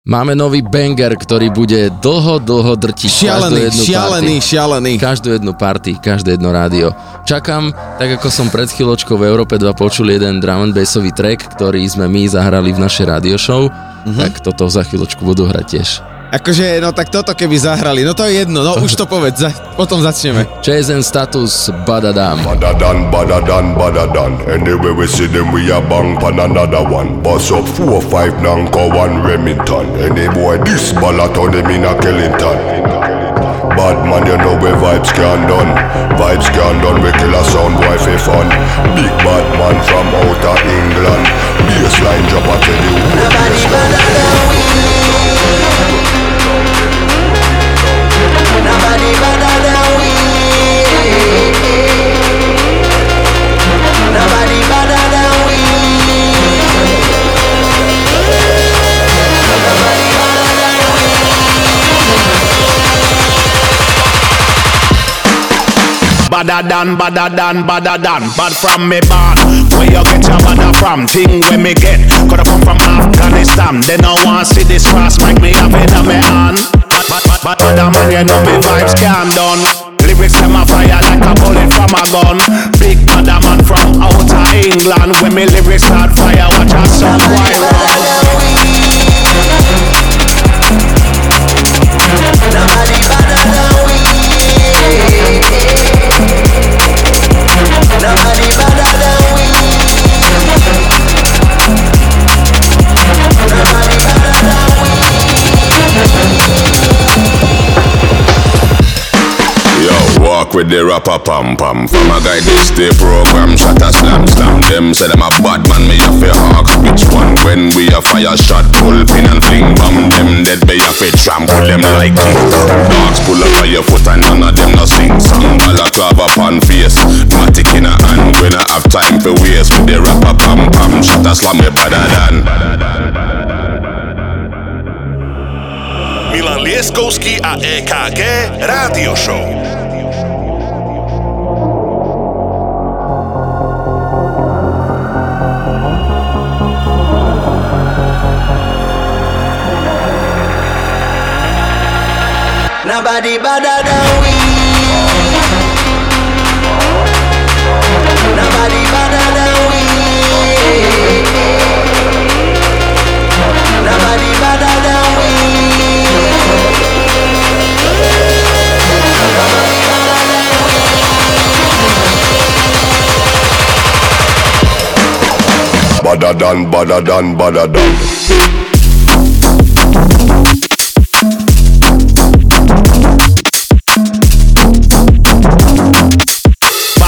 Máme nový banger, ktorý bude dlho, dlho drtiť každú Šialený, jednu šialený, party. šialený. Každú jednu party, každé jedno rádio. Čakám, tak ako som pred chvíľočkou v Európe 2 počul jeden drum and bassový track, ktorý sme my zahrali v našej radio show, Mhm. tak toto za chvíľočku budú hrať tiež. Akože, no tak toto keby zahrali, no to je jedno, no už to povedz, za, potom začneme. Chase and Status Badadam. Badadan, badadan, badadan. Anyway we see them, we a bang pan another one. Bust up four, five, Nanko, one Remington. Any boy this ballot on them in a Killington. Bad man, you know where vibes can done. Vibes can done, we kill a sound boy for fun. Big bad man from outer England. Baseline drop, I tell you. Nobody better than we. Badder than, badder than, badder than Bad from me born Where you get your badder from? Thing where me get Coulda come from Afghanistan They no want see this fast Make me have it on me hand Bad, bad, bad, badder man You know me vibes can done Lyrics them a fire like a bullet from a gun Big badder man from outer England When me lyrics start fire Watch out some boy run Walk with the rapper pam pam. From a guy this day program, shot a slam slam. Them say them a bad man, me a fi hawks. Which one? When we a fire shot, pull pin and fling bomb. Them dead be a fi trample them like king. Dogs pull up on your foot and none of them no sing song. Balaclava upon face, matic in a hand. We not have time for waste with the rapper pam pam. Shot a slam me than. Milan Lieskovský a EKG Rádio Show. Nobody better than we. Nobody better than we. Nobody better than we. Badder than, badder than, badder than.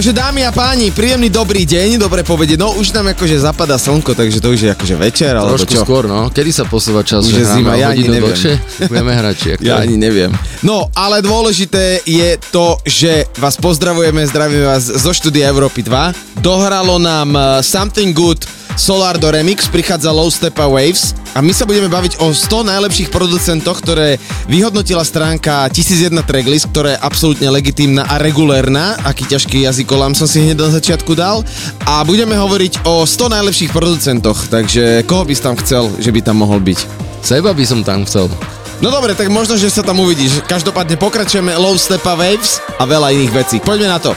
Takže dámy a páni, príjemný dobrý deň, dobre povedie. No už nám akože zapadá slnko, takže to už je akože večer, alebo Trošku čo? skôr, no. Kedy sa posúva čas, Už je zima, ja ani neviem. dlhšie? Budeme hrať, či Ja ani neviem. No, ale dôležité je to, že vás pozdravujeme, zdravíme vás zo štúdia Európy 2. Dohralo nám uh, Something Good Solar do Remix, prichádza Low Stepa Waves a my sa budeme baviť o 100 najlepších producentoch, ktoré vyhodnotila stránka 1001 Tracklist, ktorá je absolútne legitímna a regulérna. Aký ťažký jazykolám som si hneď na začiatku dal. A budeme hovoriť o 100 najlepších producentoch, takže koho by si tam chcel, že by tam mohol byť? Seba by som tam chcel. No dobre, tak možno, že sa tam uvidíš. Každopádne pokračujeme Low Stepa Waves a veľa iných vecí. Poďme na to.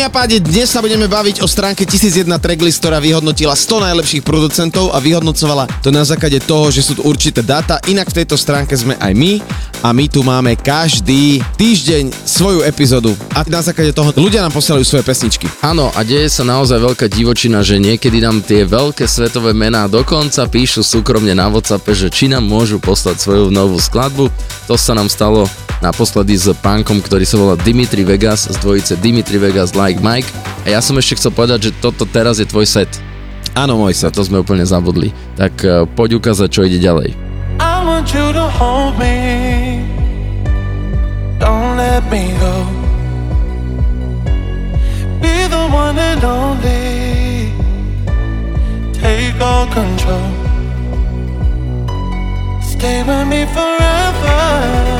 Dámy a páni, dnes sa budeme baviť o stránke 1001 Tracklist, ktorá vyhodnotila 100 najlepších producentov a vyhodnocovala to na základe toho, že sú tu určité dáta. Inak v tejto stránke sme aj my a my tu máme každý týždeň svoju epizódu a na základe toho ľudia nám posielajú svoje pesničky. Áno, a deje sa naozaj veľká divočina, že niekedy nám tie veľké svetové mená dokonca píšu súkromne na Whatsappe, že či nám môžu poslať svoju novú skladbu. To sa nám stalo naposledy s punkom, ktorý sa volá Dimitri Vegas, z dvojice Dimitri Vegas Like Mike. A ja som ešte chcel povedať, že toto teraz je tvoj set. Áno, môj A sa. to sme úplne zabudli. Tak eh, poď ukázať, čo ide ďalej. I want you to hold me. Let me go. Be the one and only. Take all control. Stay with me forever.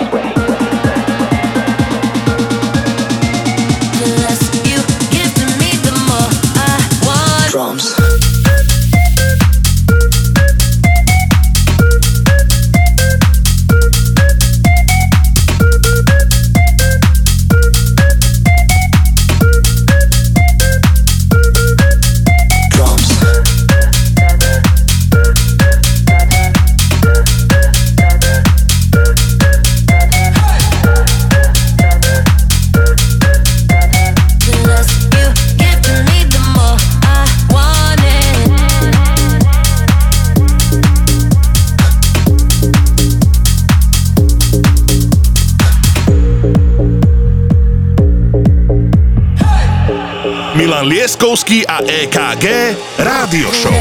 Radio Show.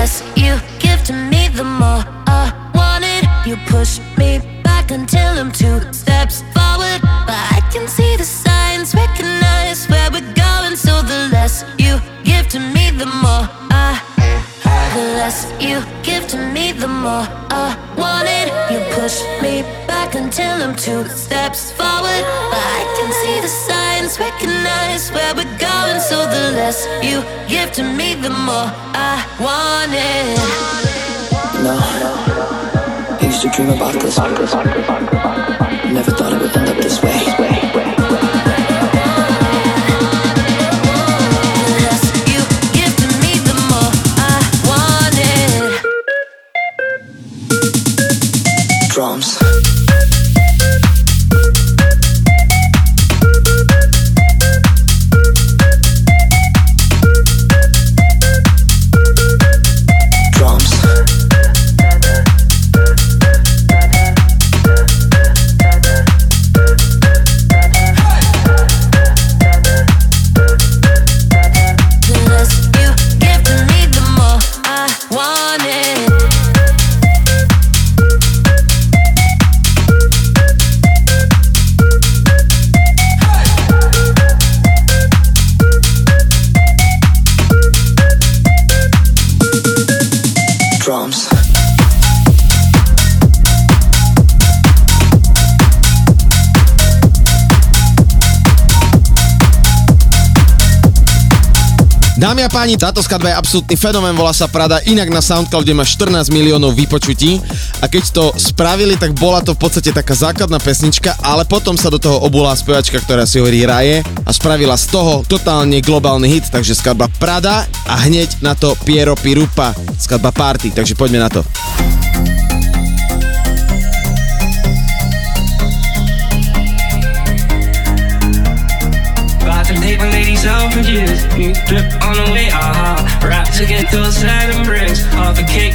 páni, táto skladba je absolútny fenomén, volá sa Prada, inak na Soundcloude má 14 miliónov vypočutí a keď to spravili, tak bola to v podstate taká základná pesnička, ale potom sa do toho obulá spevačka, ktorá si hovorí Raje a spravila z toho totálne globálny hit, takže skladba Prada a hneď na to Piero Pirupa, skladba Party, takže poďme na to. Lots of ladies. to get those Adam bricks. off the cake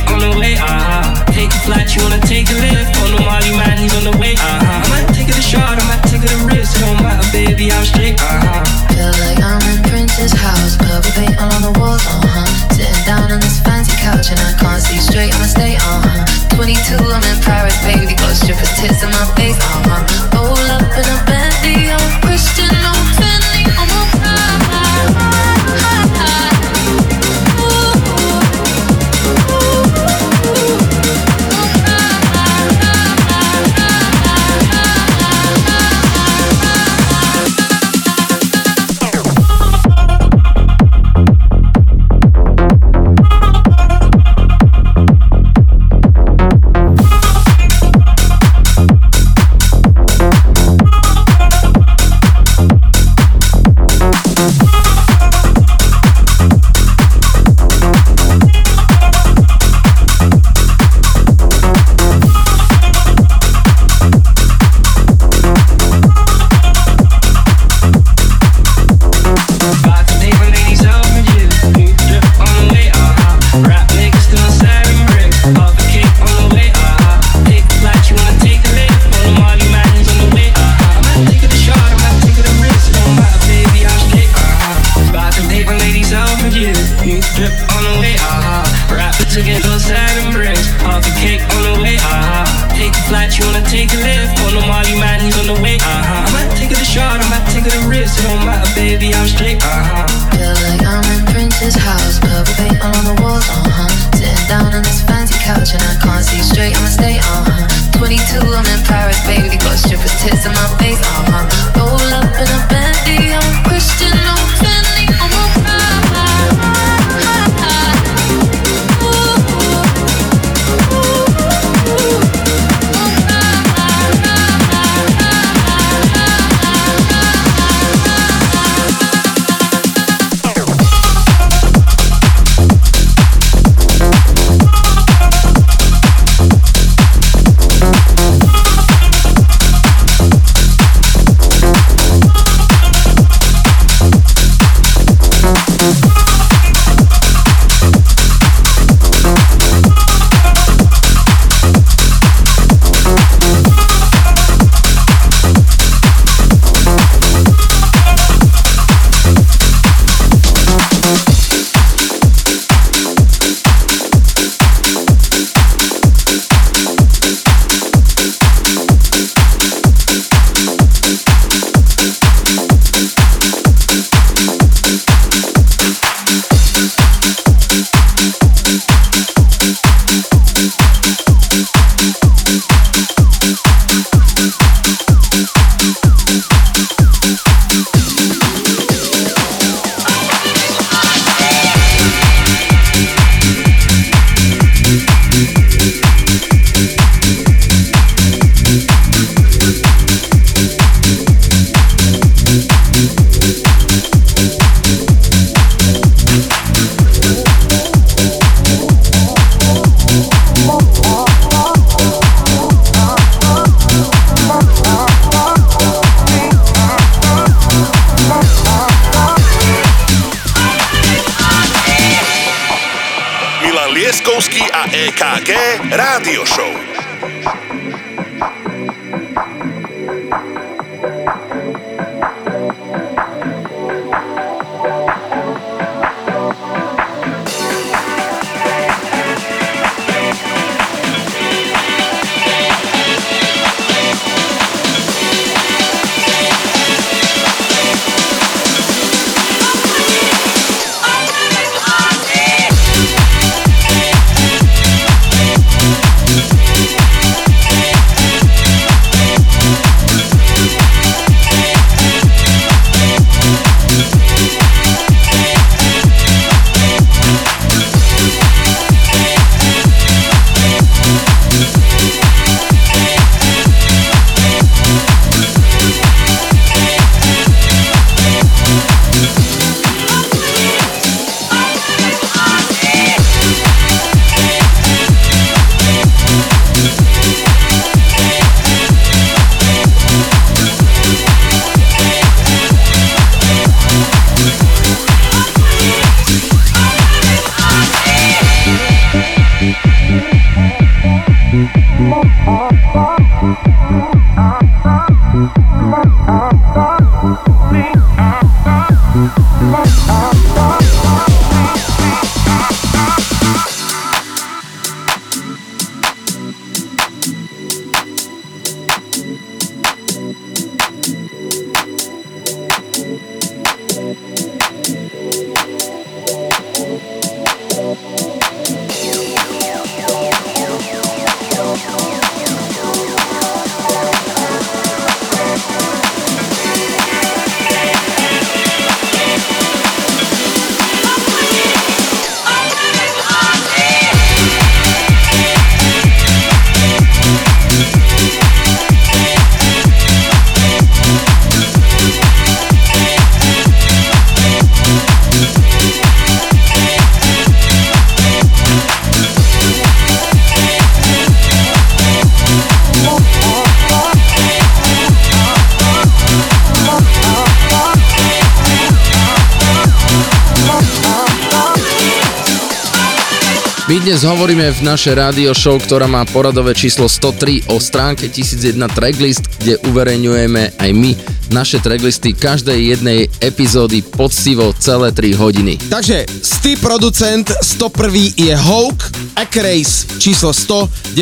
live naše rádio show, ktorá má poradové číslo 103 o stránke 1001 tracklist, kde uverejňujeme aj my naše tracklisty každej jednej epizódy poctivo celé 3 hodiny. Takže sty producent 101 je Hawk, Acrace číslo 100,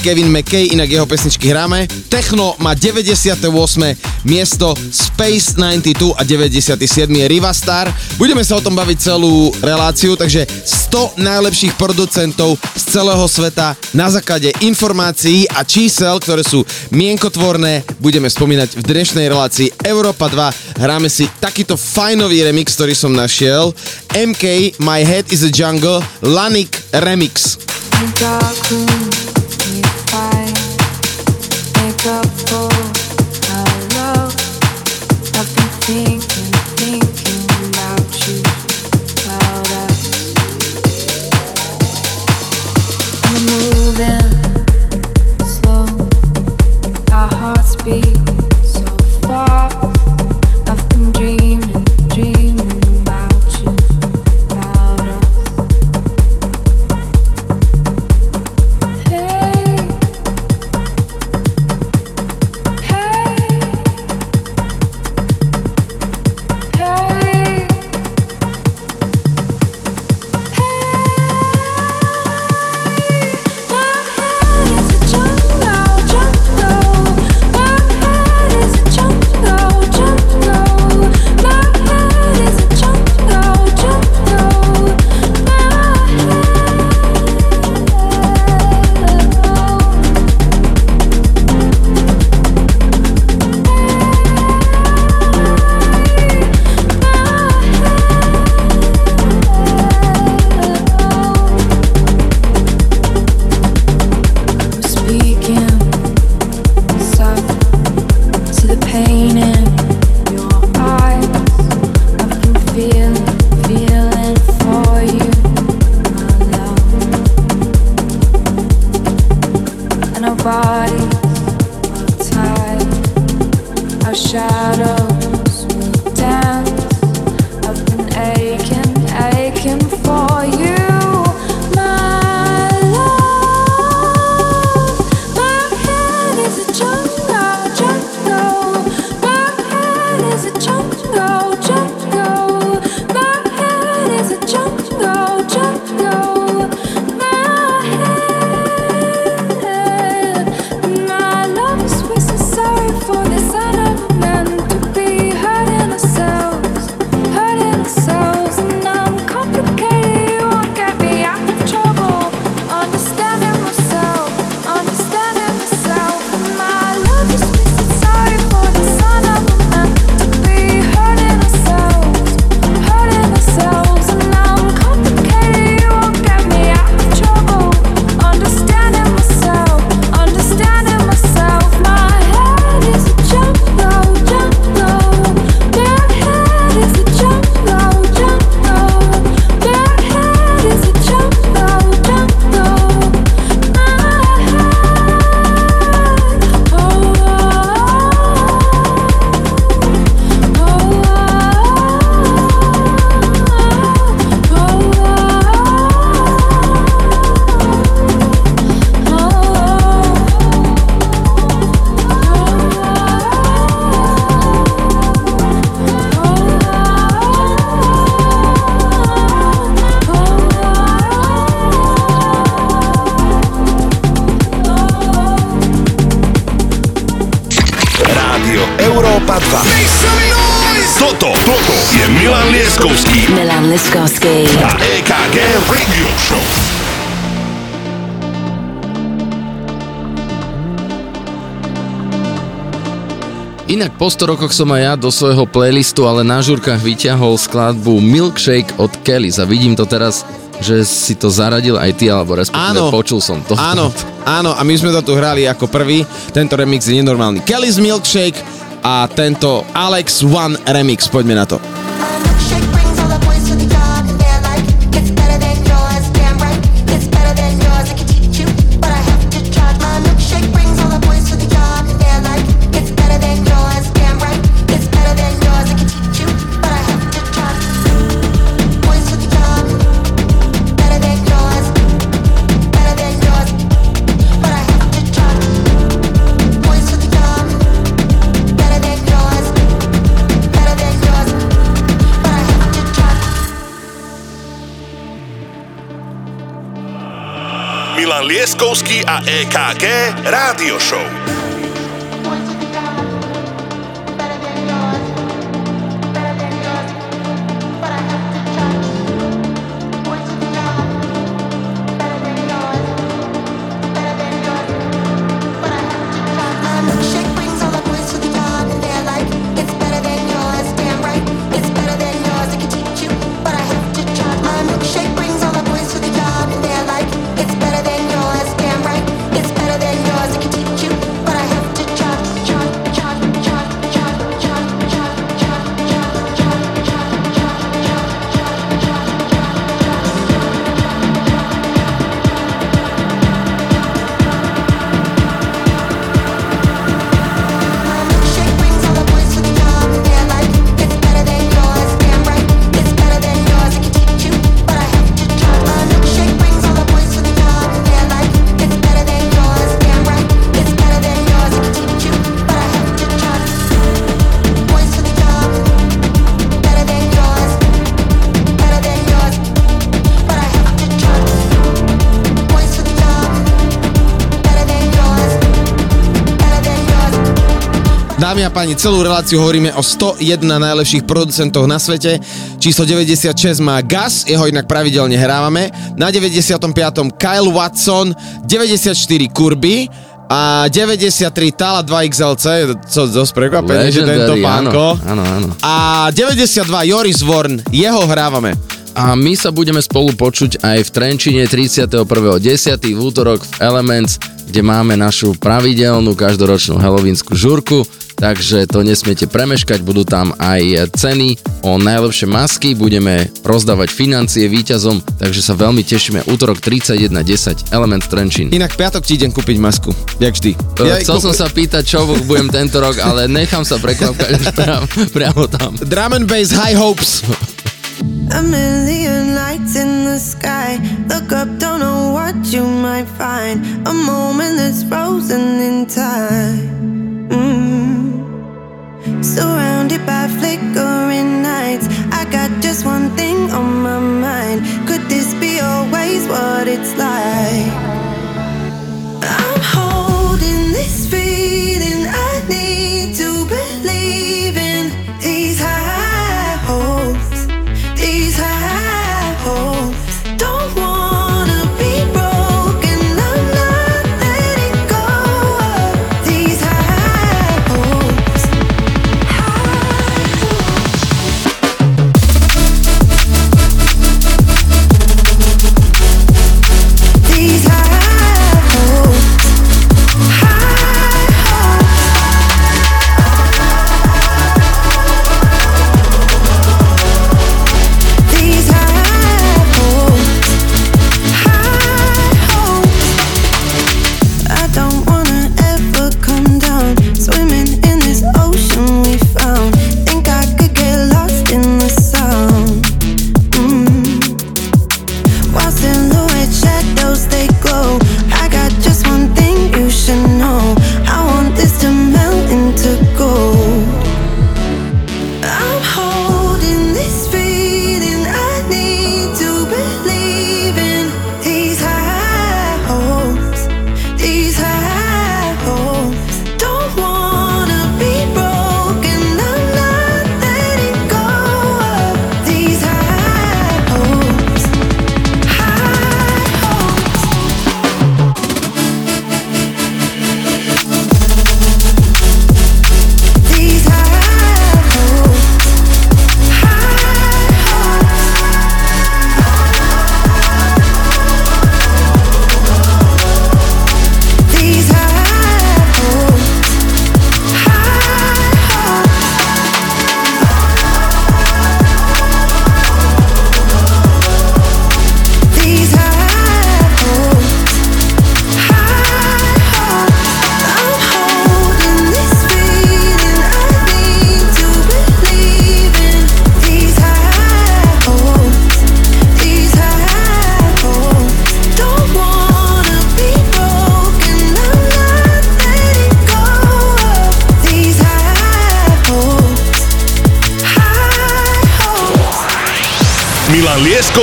Kevin McKay, inak jeho pesničky hráme, Techno má 98 miesto, Space 92 a 97 je Rivastar. Budeme sa o tom baviť celú reláciu, takže 100 najlepších producentov z celého sveta na základe informácií a čísel, ktoré sú mienkotvorné, budeme spomínať v dnešnej relácii Európa 2. Hráme si takýto fajnový remix, ktorý som našiel. MK My Head is a Jungle Lanik Remix. Dark room. Po 100 rokoch som aj ja do svojho playlistu, ale na žurkách vyťahol skladbu Milkshake od Kelly. A vidím to teraz že si to zaradil aj ty, alebo respektíve áno, počul som to. Áno, áno, a my sme to tu hrali ako prvý. Tento remix je nenormálny. Kelly's Milkshake a tento Alex One remix, poďme na to. EKG Rádio Show. Dámy a páni, celú reláciu hovoríme o 101 najlepších producentoch na svete. Číslo 96 má Gas, jeho inak pravidelne hrávame. Na 95. Kyle Watson, 94 Kurby a 93 Tala 2 XLC, co dosť prekvapené, že tento Legendary, áno, pánko. áno, áno. A 92 Joris Vorn, jeho hrávame. A my sa budeme spolu počuť aj v Trenčine 31.10. v útorok v Elements, kde máme našu pravidelnú každoročnú helovínsku žurku, takže to nesmiete premeškať, budú tam aj ceny o najlepšie masky, budeme rozdávať financie víťazom, takže sa veľmi tešíme. Útorok 31.10 Element Trenčín. Inak piatok ti idem kúpiť masku, jak vždy. Ja, Chcel som sa pýtať, čo budem tento rok, ale nechám sa prekvapkať až priamo, priamo tam. Drum and bass, high hopes. A million lights in the sky. Look up, don't know what you might find. A moment that's frozen in time. Mm. Surrounded by flickering lights. I got just one thing on my mind. Could this be always what it's like? I'm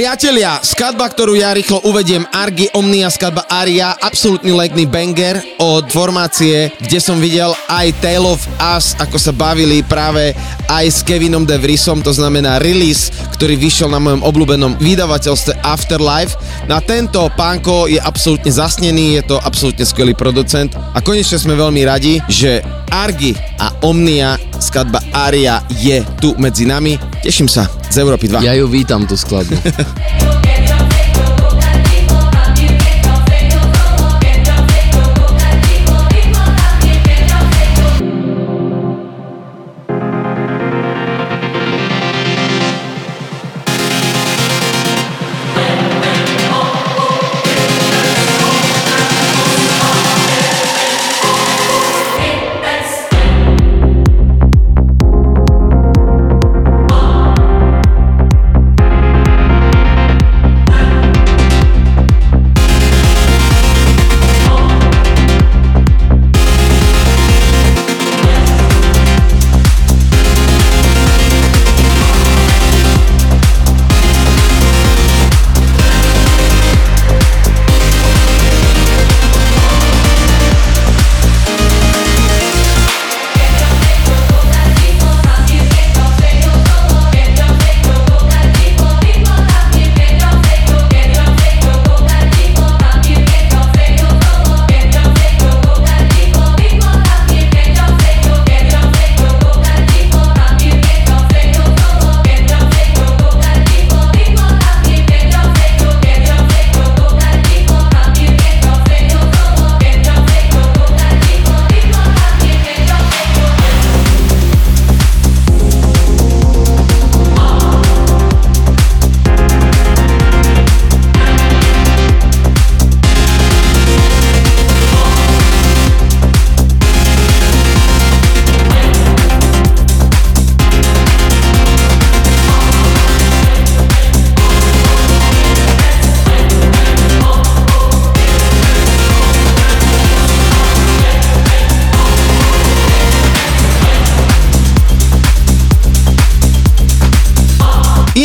Priatelia, skladba, ktorú ja rýchlo uvediem, Argy Omnia, skladba Aria, absolútny legný banger od formácie, kde som videl aj Tale of Us, ako sa bavili práve aj s Kevinom De Vrisom, to znamená release, ktorý vyšiel na mojom obľúbenom vydavateľstve Afterlife. Na tento pánko je absolútne zasnený, je to absolútne skvelý producent a konečne sme veľmi radi, že Argy a Omnia, skladba Aria je tu medzi nami. Teším sa z Európy 2. Ja ju vítam, tú skladbu.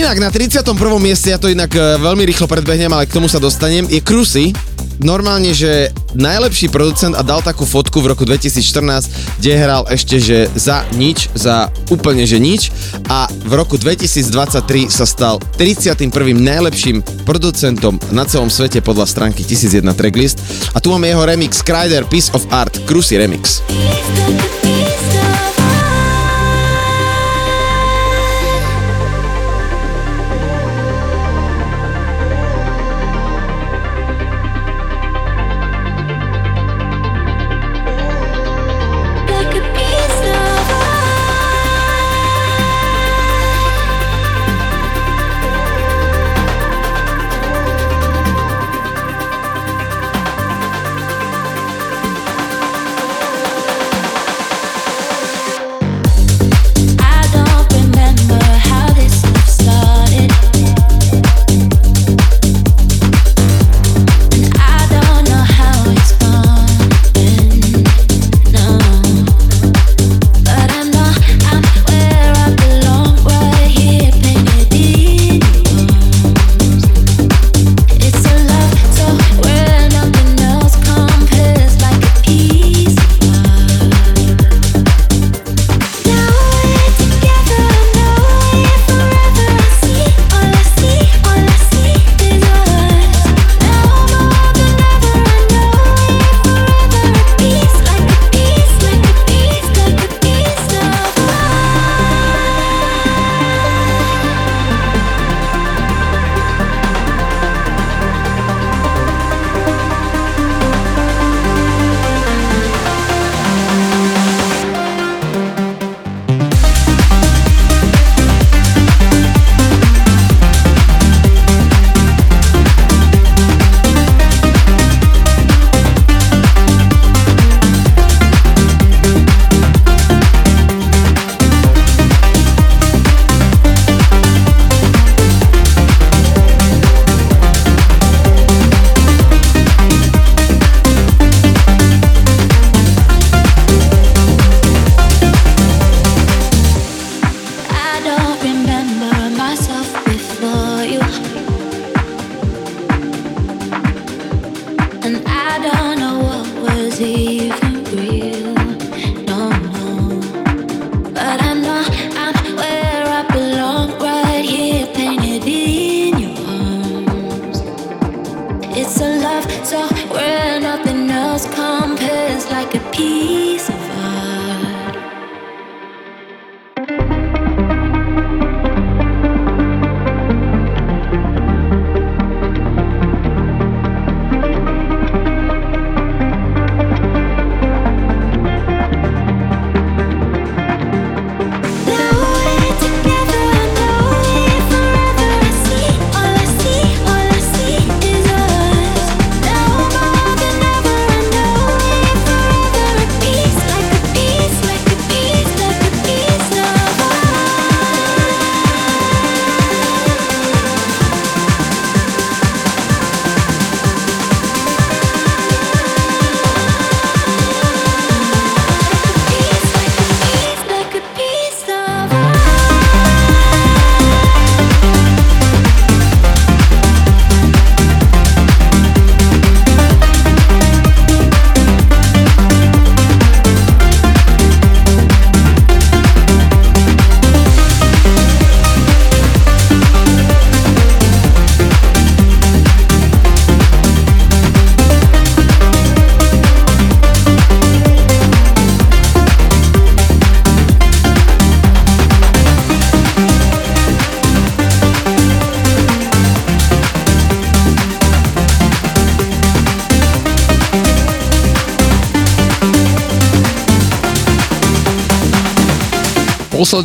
Inak na 31. mieste, ja to inak e, veľmi rýchlo predbehnem, ale k tomu sa dostanem, je Krusy. Normálne, že najlepší producent a dal takú fotku v roku 2014, kde hral ešte, že za nič, za úplne, že nič a v roku 2023 sa stal 31. najlepším producentom na celom svete podľa stránky 1001 Tracklist a tu máme jeho remix Kryder Piece of Art, Krusy remix. Dámy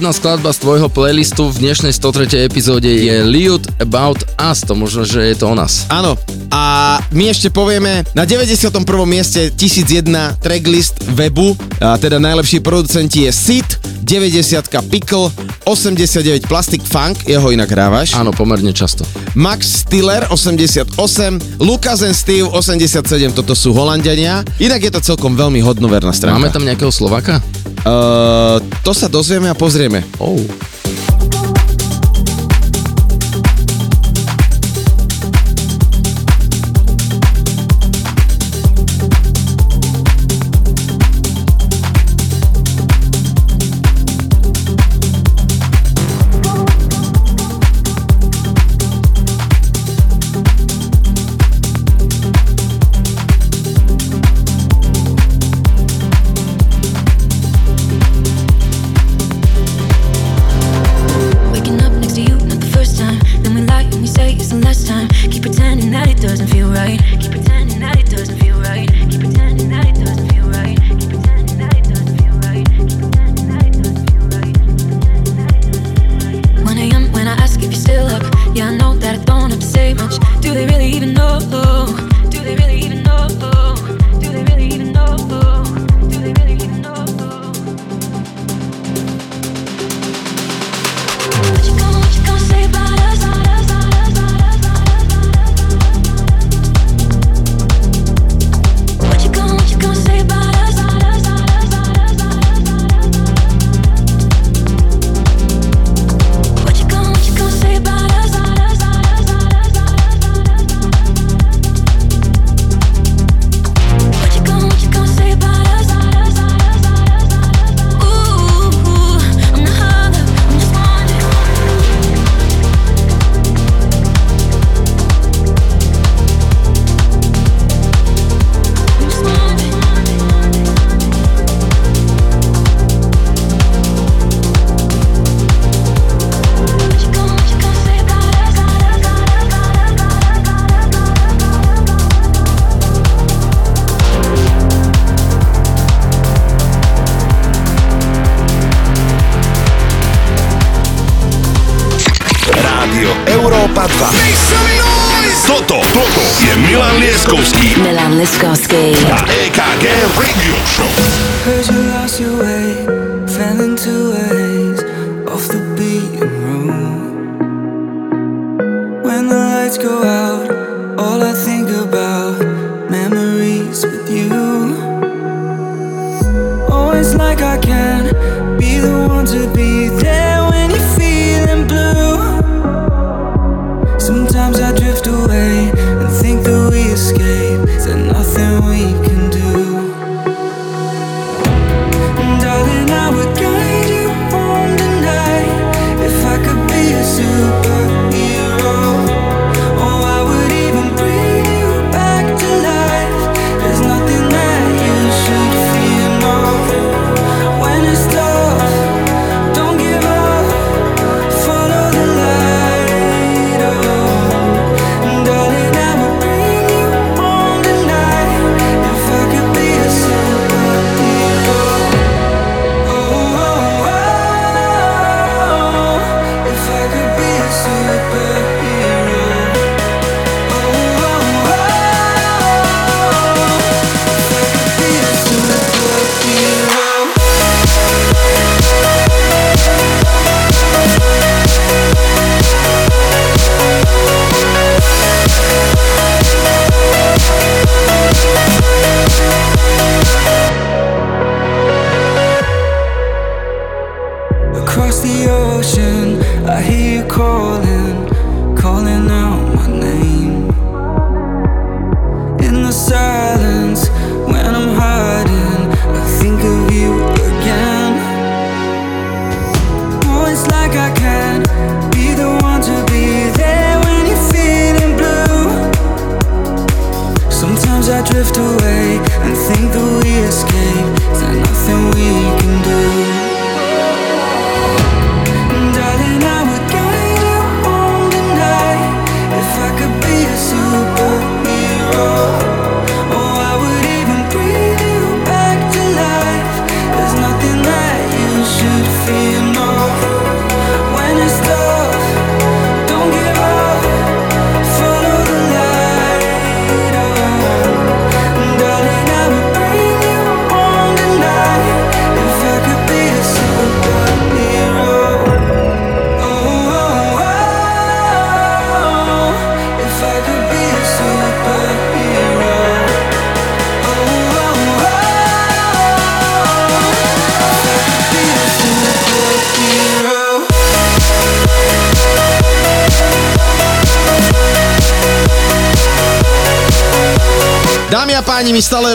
posledná skladba z tvojho playlistu v dnešnej 103. epizóde je Liud About Us, to možno, že je to o nás. Áno, a my ešte povieme na 91. mieste 1001 tracklist webu, a teda najlepší producenti je Sid, 90 Pickle, 89 Plastic Funk, jeho inak hrávaš. Áno, pomerne často. Max Stiller 88, Lucas and Steve 87, toto sú Holandiania. Inak je to celkom veľmi hodnoverná stránka. Máme tam nejakého Slovaka? Uh, to sa dozvieme a pozrieme. Oh.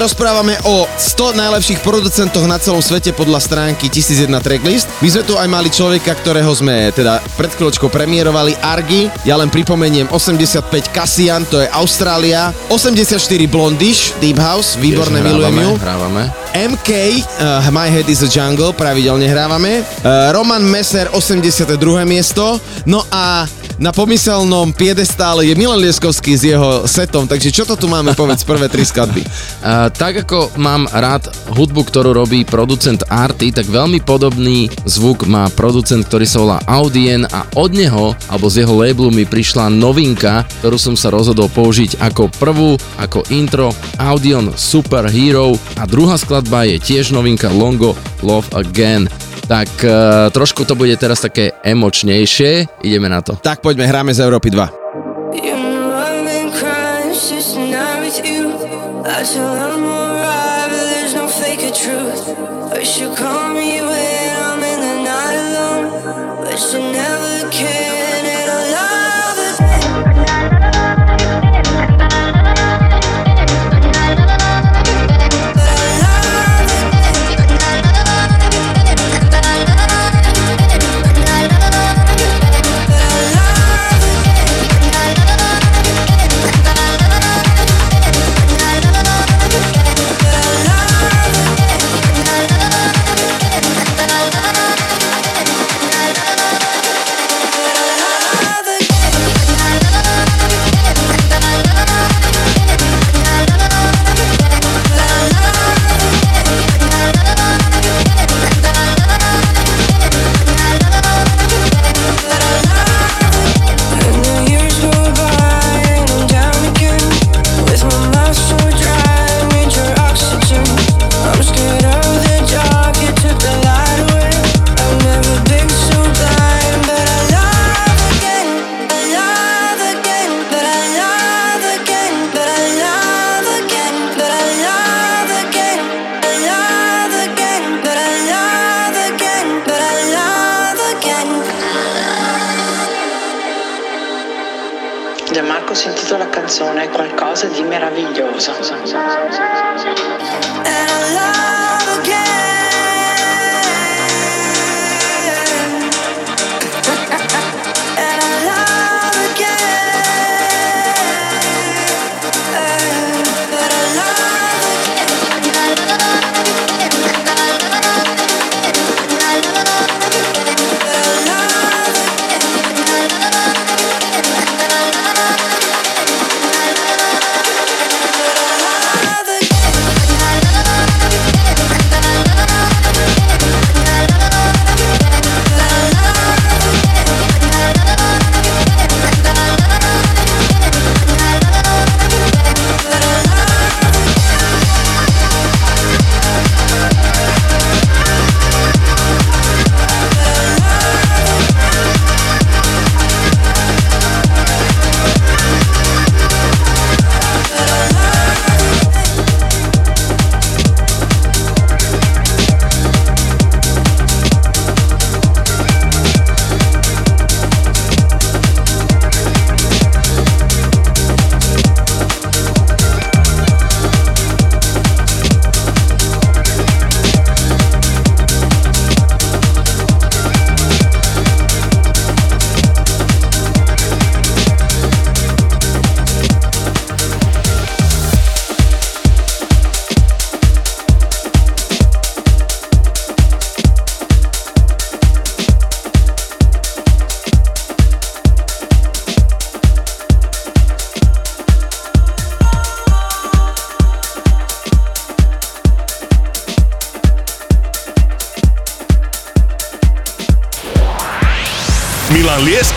Rozprávame o 100 najlepších producentoch na celom svete podľa stránky 1001 Tracklist. My sme tu aj mali človeka, ktorého sme teda pred chvíľočkou premiérovali, Argy. Ja len pripomeniem 85 Cassian, to je Austrália. 84 Blondish, Deep House, výborné, milujem ju. Hrávame. MK, uh, My Head is a Jungle, pravidelne hrávame. Uh, Roman Messer, 82. miesto. No a na pomyselnom piedestále je Milan Lieskovský s jeho setom, takže čo to tu máme, povedz prvé tri skladby. Uh, tak ako mám rád hudbu, ktorú robí producent Arty, tak veľmi podobný zvuk má producent, ktorý sa volá Audien a od neho, alebo z jeho labelu mi prišla novinka, ktorú som sa rozhodol použiť ako prvú, ako intro Audion Super Hero a druhá skladba je tiež novinka Longo Love Again. Tak uh, trošku to bude teraz také emočnejšie, ideme na to. Tak poďme, hráme z Európy 2. You know I've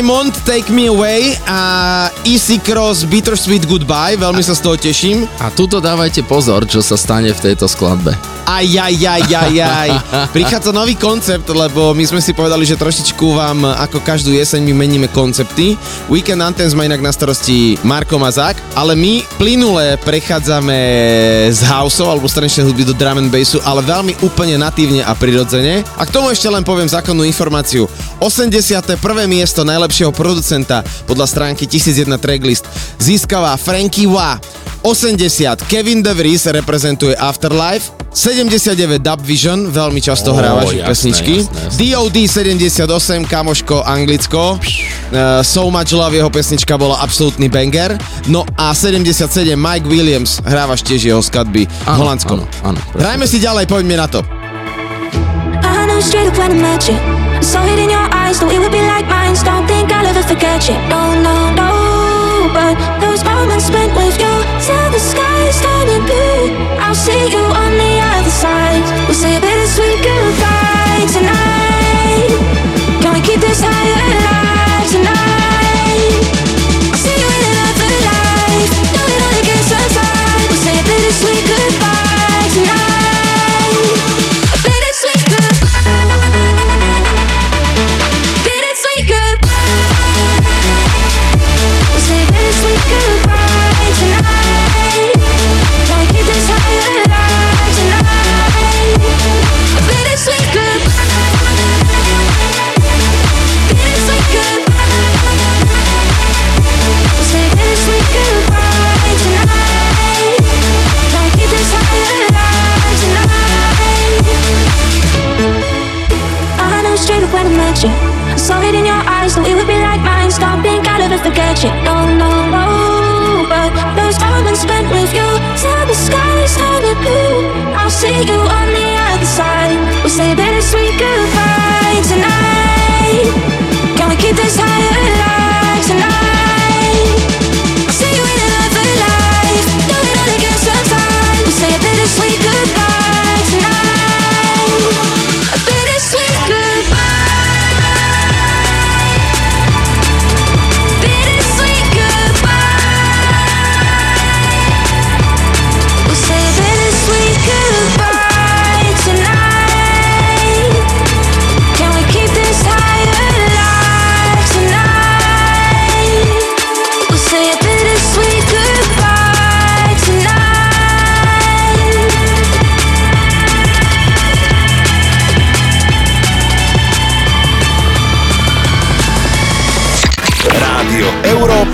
Diamond, Take Me Away a Easy Cross, Bittersweet Goodbye, veľmi sa z toho teším. A tuto dávajte pozor, čo sa stane v tejto skladbe. Aj, aj, aj, aj, aj. Prichádza nový koncept, lebo my sme si povedali, že trošičku vám ako každú jeseň my meníme koncepty. Weekend Anthems má inak na starosti Marko Mazák, ale my plynule prechádzame z houseov alebo stranečnej hudby do drum and bassu, ale veľmi úplne natívne a prirodzene. A k tomu ešte len poviem zákonnú informáciu. 81. miesto najlepšieho producenta podľa stránky 1001 Tracklist získava Frankie Wah. 80 Kevin DeVries reprezentuje Afterlife, 79 Dub Vision, veľmi často Ó, hrávaš jasné, pesničky. jasné, jasné. DOD 78, kamoško Anglicko. Uh, so Much Love, jeho pesnička bola absolútny banger. No a 77 Mike Williams, hrávaš tiež jeho skladby Áno, Holandsko. áno, áno, Hrajme si ďalej, poďme na to. I know straight up when I met you. I saw it in your eyes, though it would be like mine. Don't think I'll ever forget you. No, no, no. But those moments spent with you till the sky is turning blue. I'll see you on the other side. We'll say a bittersweet goodbye tonight. Can we keep this high alive so it would be like mine. Don't think I'll forget you. No, no, no. But those moments spent with you till the sky is blue. I'll see you on the other side. We'll say bittersweet goodbye tonight. Can we keep this high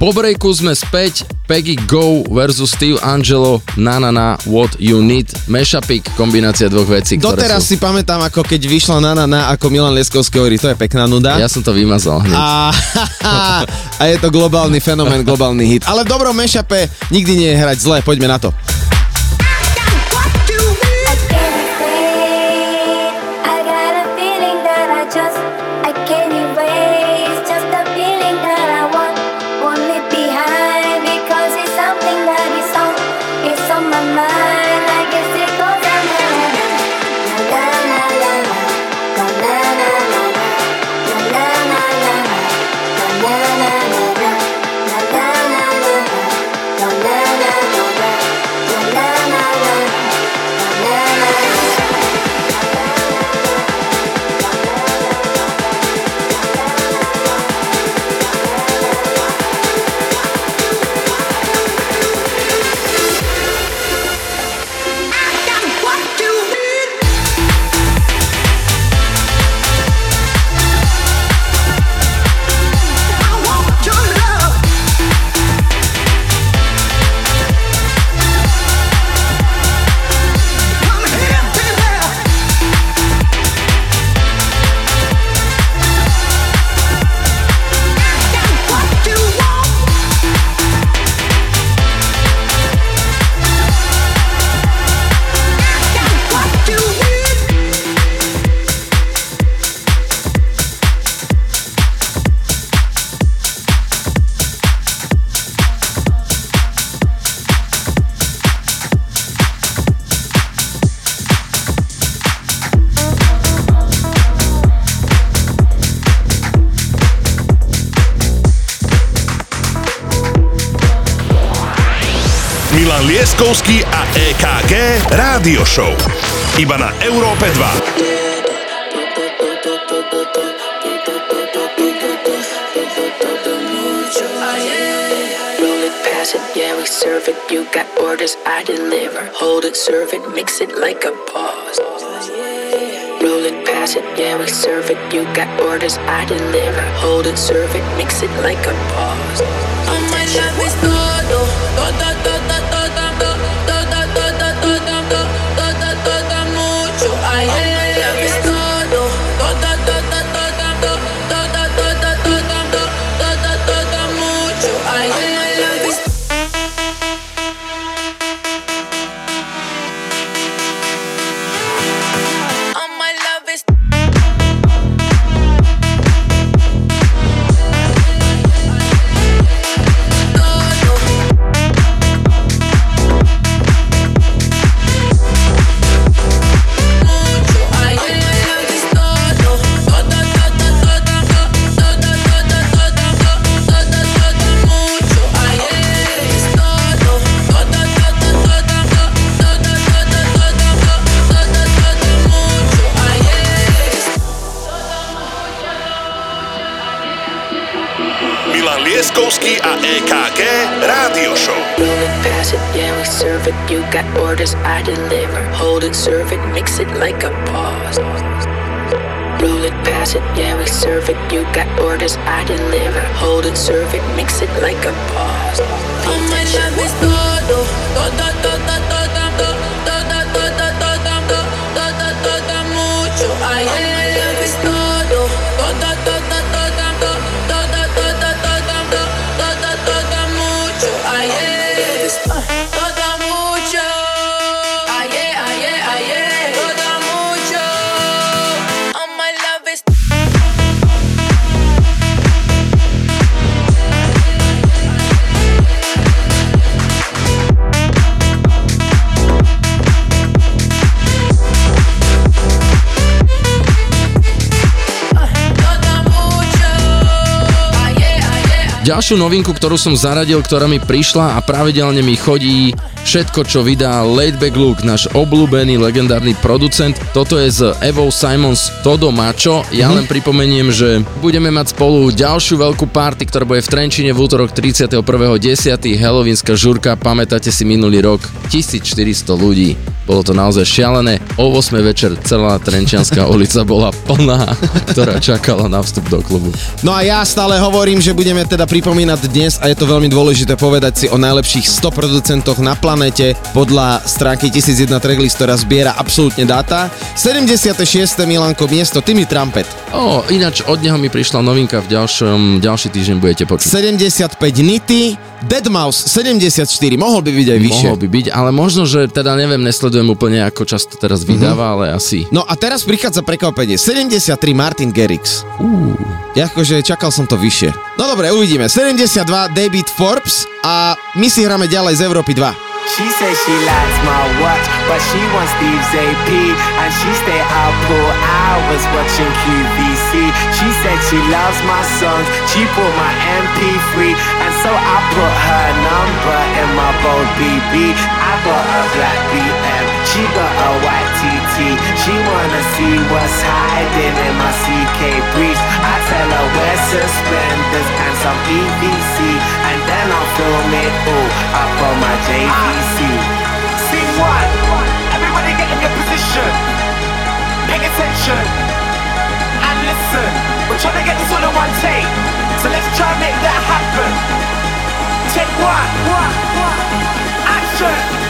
Po breaku sme späť, Peggy Go versus Steve Angelo, Na Na Na, What You Need, mashupik, kombinácia dvoch vecí, Doteraz sú... si pamätám, ako keď vyšla na na na, ako Milan Lieskovský hovorí, to je pekná nuda. Ja som to vymazal hneď. A, a je to globálny fenomén, globálny hit. Ale v dobrom mashupe nikdy nie je hrať zle, poďme na to. Milan a EKG Rádio Show. Iba na Európe 2. Roll it, pass it, yeah, we serve it. You got orders, I deliver. Hold it, serve it, mix it like a boss. Roll it, pass it, yeah, we serve it. You got orders, I deliver. Hold it, serve it, mix it like a boss. Serve it, mix it like a boss. Roll it, pass it, yeah, we serve it. You got orders, I deliver. Hold it, serve it, mix it like a boss. Oh, my love is todo, Ďalšiu novinku, ktorú som zaradil, ktorá mi prišla a pravidelne mi chodí všetko, čo vydá Laidback Luke, náš obľúbený legendárny producent. Toto je z Evo Simons Todo Macho. Ja Mhm. len pripomeniem, že budeme mať spolu ďalšiu veľkú party, ktorá bude v Trenčine v útorok 31.10. Halloweenská žurka, pamätáte si minulý rok, 1400 ľudí. Bolo to naozaj šialené. O 8 večer celá Trenčianská ulica bola plná, ktorá čakala na vstup do klubu. No a ja stále hovorím, že budeme teda pripomínať dnes a je to veľmi dôležité povedať si o najlepších 100 producentoch na planete podľa stránky 1001 Tracklist, ktorá zbiera absolútne dáta. 76. Milanko miesto Timmy Trumpet. O, ináč od neho mi prišla novinka v ďalšom, ďalší týždeň budete počuť. 75 Nity, Deadmau5 74, mohol by byť aj vyššie. Mohol by byť, ale možno, že teda neviem, nesledujem úplne ako často teraz vydáva, ale asi. No a teraz prichádza prekvapenie. 73 Martin Garrix. Uh. Akože čakal som to vyššie. No dobre, uvidíme. 72 David Forbes a my si hráme ďalej z Európy 2. She says she likes my watch, but she wants Steve's AP. And she stay up all hours watching QVC. She said she loves my songs, she bought my MP3. And so I put her number in my bold BB. I got a black BM, she got a white TT. She wanna see what's hiding in my CK briefs. I tell her wear suspenders and some EVC. And then I'll film it all up on my JVC. Scene one, everybody get in your position. Pay attention and listen. We're trying to get this all in one take. So let's try and make that happen. Take one. Action.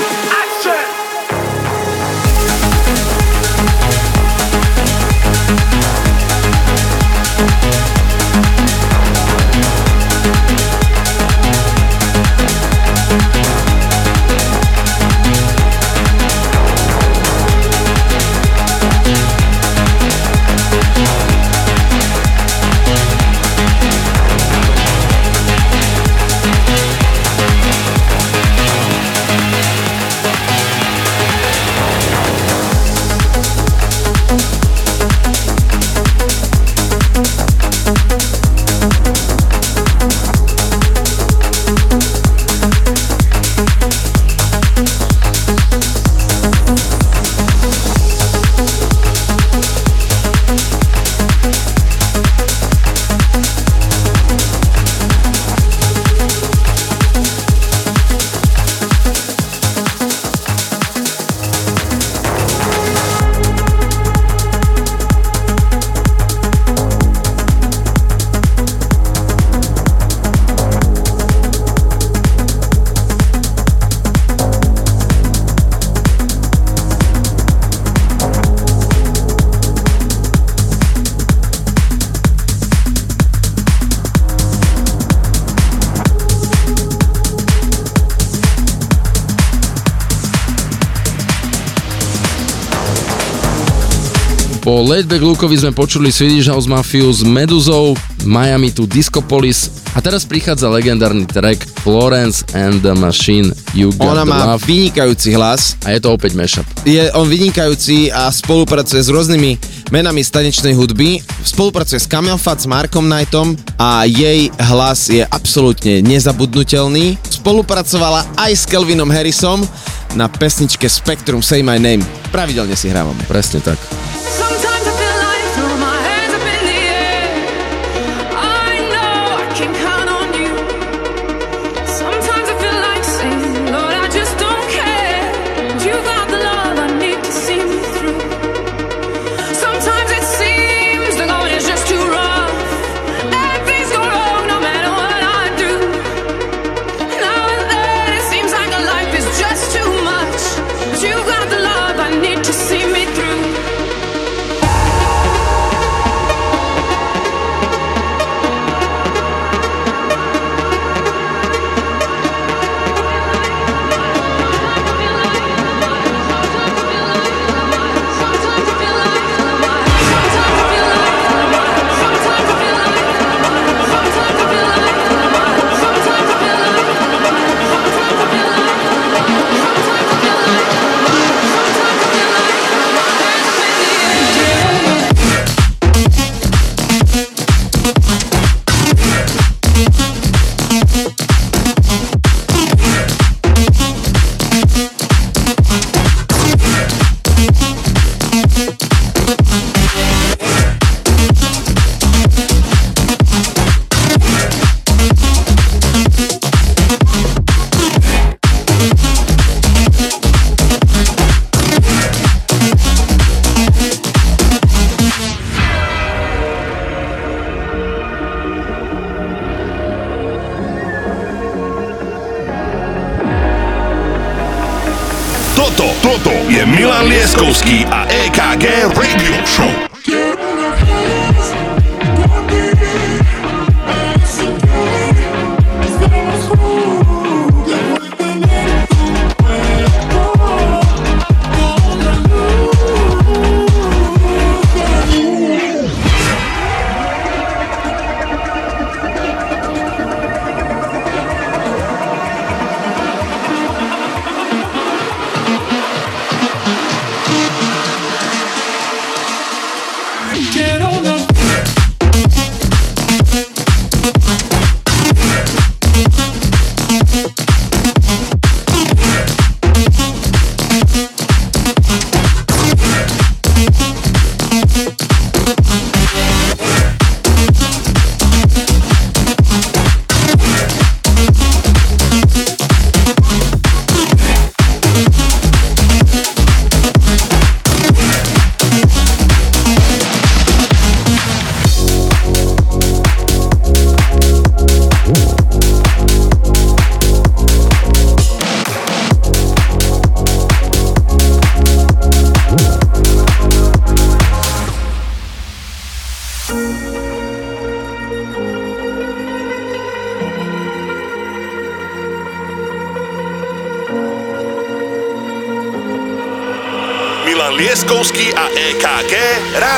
Po Laidback Lukeovi sme počuli Swedish House Mafia s Meduzou, Miami to Discopolis a teraz prichádza legendárny track Florence and the Machine You Got Ona má Love vynikajúci hlas. a je to opäť mashup. Je on vynikajúci a spolupracuje s rôznymi menami stanečnej hudby. Spolupracuje s Camel Fat, s Markom Knightom a jej hlas je absolútne nezabudnutelný. Spolupracovala aj s Kelvinom Harrisom na pesničke Spectrum Say My Name. Pravidelne si hrávame. Presne tak.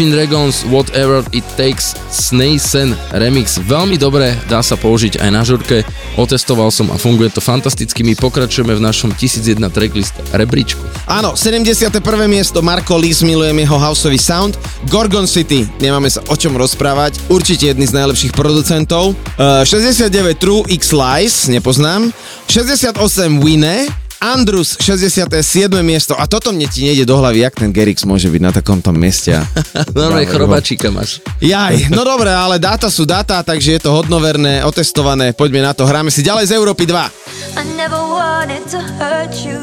Imagine Dragons Whatever It Takes Snasen remix. Veľmi dobre, dá sa použiť aj na žurke. Otestoval som a funguje to fantasticky. My pokračujeme v našom 1001 tracklist rebríčku. Áno, 71. miesto Marko Lis, milujem jeho houseový sound. Gorgon City, nemáme sa o čom rozprávať, určite jedný z najlepších producentov. Uh, 69 True X Lies, nepoznám. 68 Wine, Andrus 67. miesto a toto mne ti nejde do hlavy, jak ten Gerix môže byť na takomto mieste. Normálne chrobačíka máš. Jaj, no dobre, ale dáta sú dáta, takže je to hodnoverné, otestované, poďme na to, hráme si ďalej z Európy 2. I never wanted to hurt you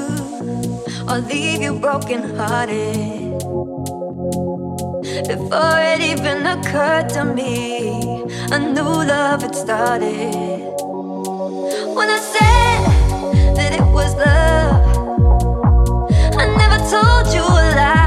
or leave you broken hearted. Before it even occurred to me, a new love had started. When I said was love, I never told you a lie.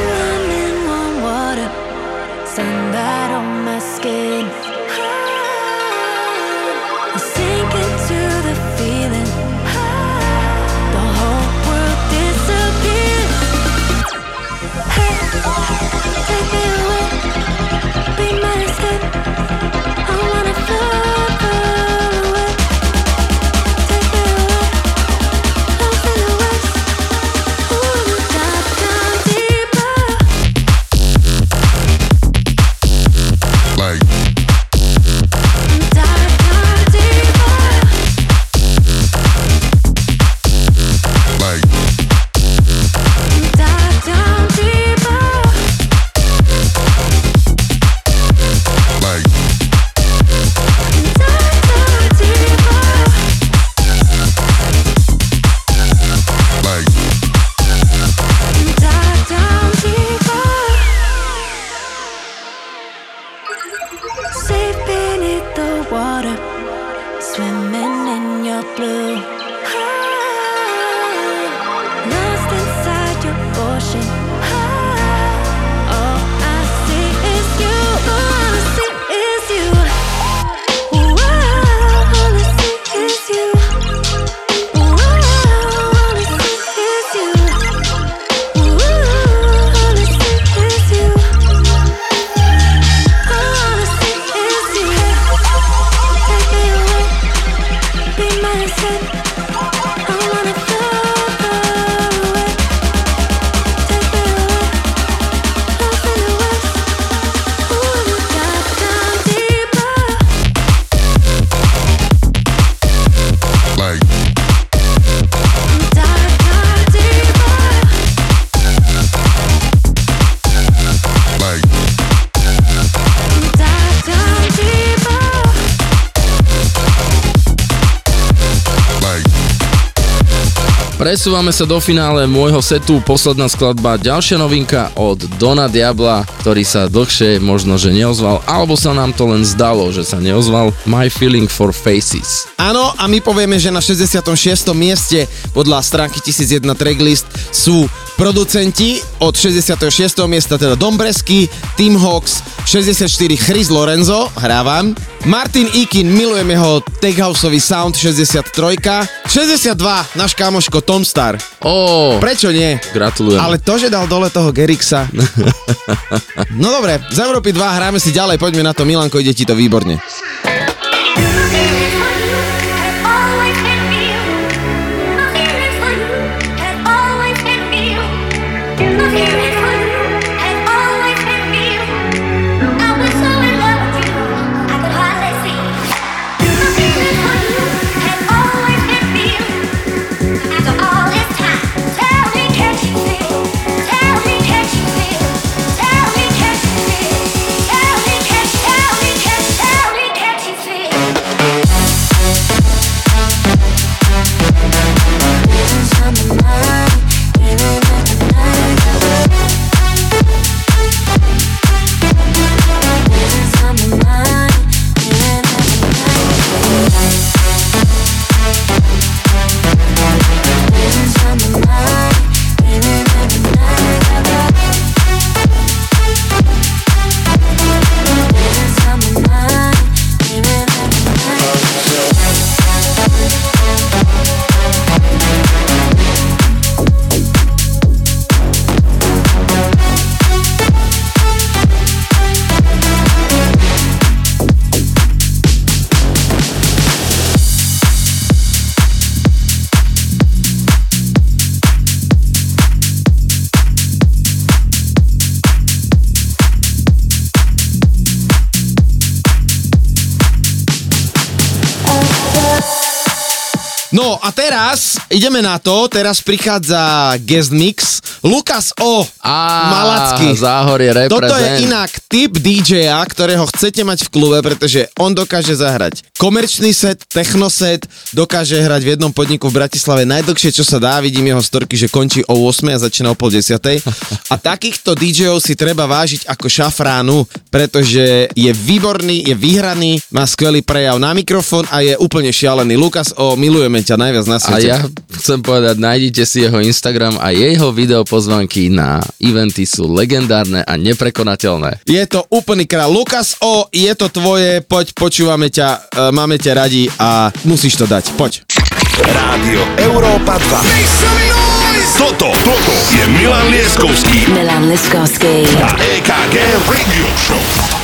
Presúvame sa do finále môjho setu, posledná skladba, ďalšia novinka od Dona Diabla, ktorý sa dlhšie možno, že neozval, alebo sa nám to len zdalo, že sa neozval, My Feeling for Faces. Áno, a my povieme, že na 66. mieste podľa stránky 1001 tracklist sú producenti od 66. miesta teda Dombresky, Tim Hawks, 64 Chris Lorenzo, hrávam, Martin Ikin, milujem jeho tech houseový sound, 63 62 náš kamoško Tom Star. Ó, Prečo nie? gratulujem. Ale to, že dal dole toho Gerixa. No dobre, z Európy 2 hráme si ďalej, poďme na to, Milanko, ide ti to výborne. Na to, teraz prichádza guest mix Lukas O. Á, Malacky. Záhorie reprezent. Toto je inak typ DJ-a, ktorého chcete mať v klube, pretože on dokáže zahrať komerčný set, technoset, dokáže hrať v jednom podniku v Bratislave najdlhšie, čo sa dá, vidím jeho storky, že končí o 8 a začína o pol 10. A takýchto DJ-ov si treba vážiť ako šafránu, pretože je výborný, je vyhraný, má skvelý prejav na mikrofón a je úplne šialený. Lukas O, milujeme ťa najviac na A svete. ja chcem povedať, nájdite si jeho Instagram a jeho video pozvanky na eventy sú legendárne a neprekonateľné. Je to úplný král. Lukas O, je to tvoje, poď, počúvame ťa, e, máme ťa radi a musíš to dať, poď. Rádio Európa 2. Toto, toto je Milan Lieskovský Milan Liskovský. a EKG Radio Show.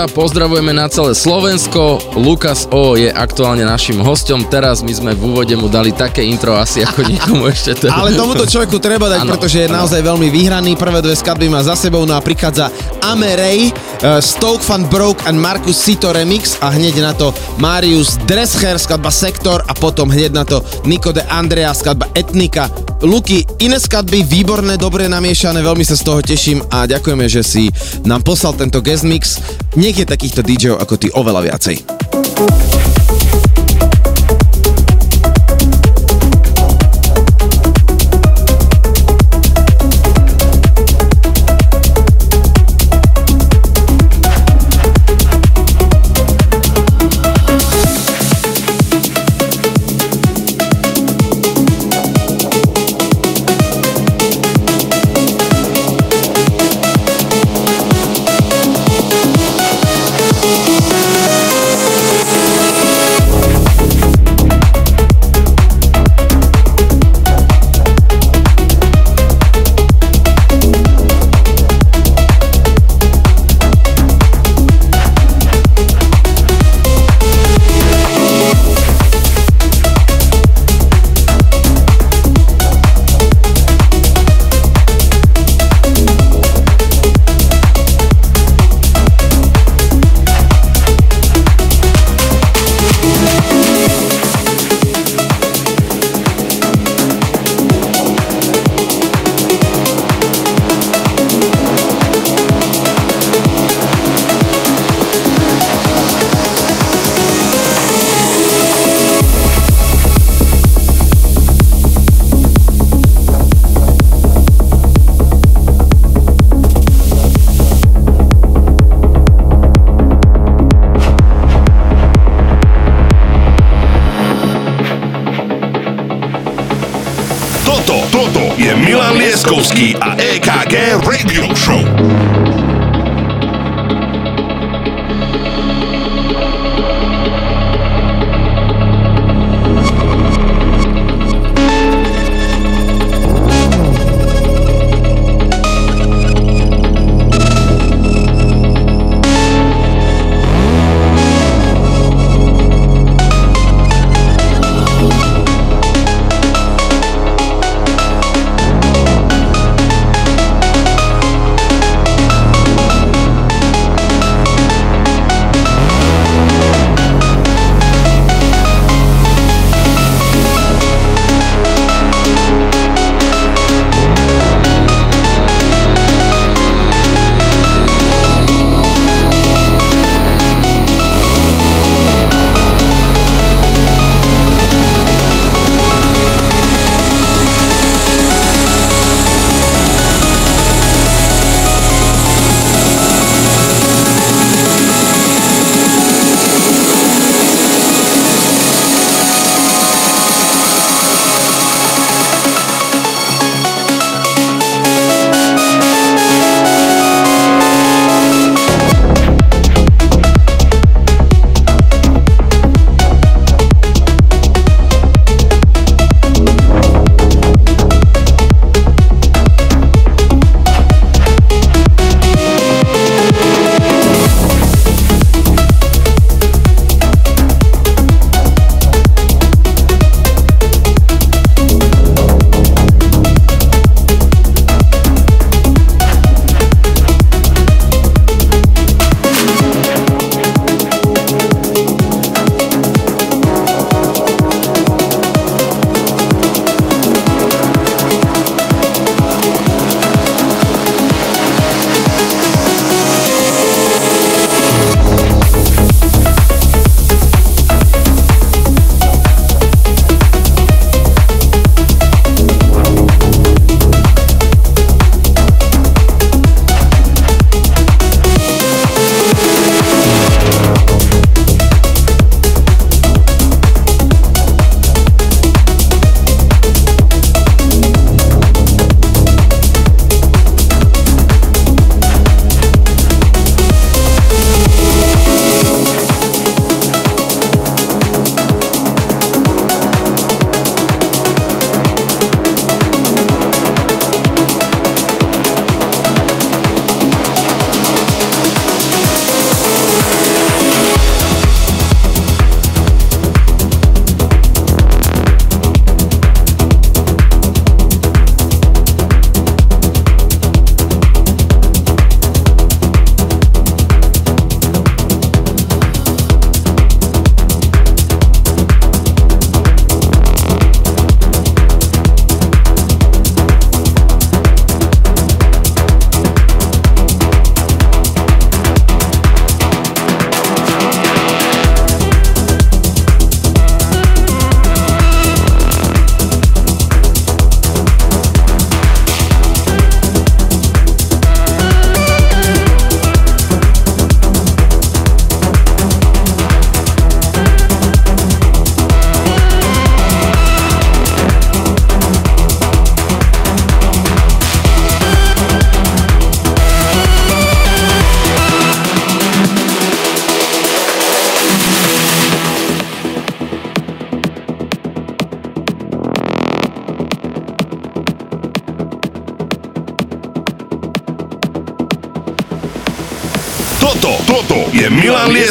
2 pozdravujeme na celé Slovensko. Lukas O je aktuálne našim hostom. Teraz my sme v úvode mu dali také intro asi ako nikomu ešte. To... Ale tomuto človeku treba dať, Áno, pretože je áno. naozaj veľmi vyhraný. Prvé dve skladby má za sebou, no a prichádza Amerej, uh, Stoke Van Broke and Marcus Sito remix a hneď na to Marius Drescher, skladba Sektor a potom hneď na to Nico de Andrea, skladba Etnika. Luky, iné skladby, výborné, dobre namiešané, veľmi sa z toho teším a ďakujeme, že si nám poslal tento guest mix. Nech je takýchto DJov ako ty oveľa viacej.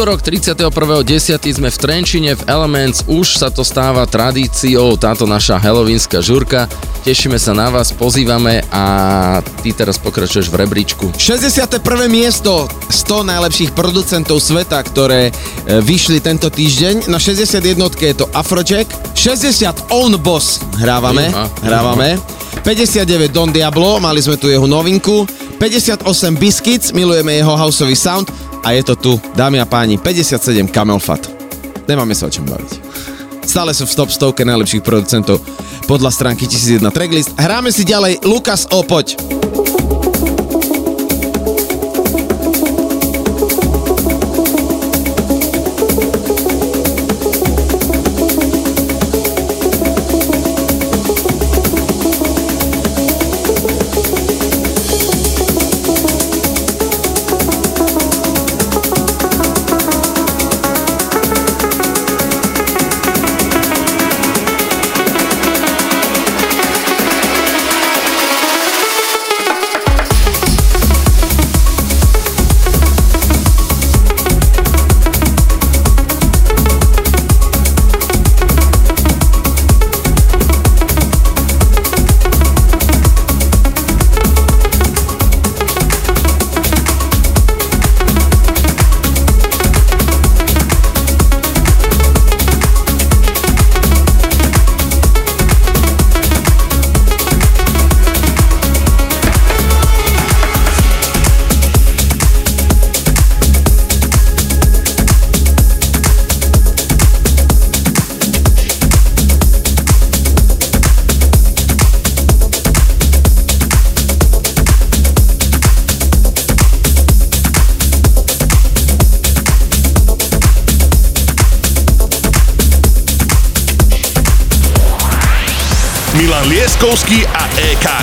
Útorok 31.10. sme v Trenčine v Elements, už sa to stáva tradíciou, táto naša helovínská žurka. Tešíme sa na vás, pozývame a ty teraz pokračuješ v rebríčku. 61. miesto 100 najlepších producentov sveta, ktoré e, vyšli tento týždeň. Na 61. je to Afrojack. 60 On Boss hrávame, Iha, hrávame. 59 Don Diablo, mali sme tu jeho novinku. 58 Biscuits, milujeme jeho houseový sound. A je to tu, dámy a páni, 57 Camel Fat. Nemáme sa o čom baviť. Stále sú v top stovke najlepších producentov podľa stránky 1001 Tracklist. Hráme si ďalej Lukas O, poď.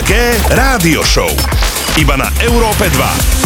EKG Rádio Show. Iba na Európe 2.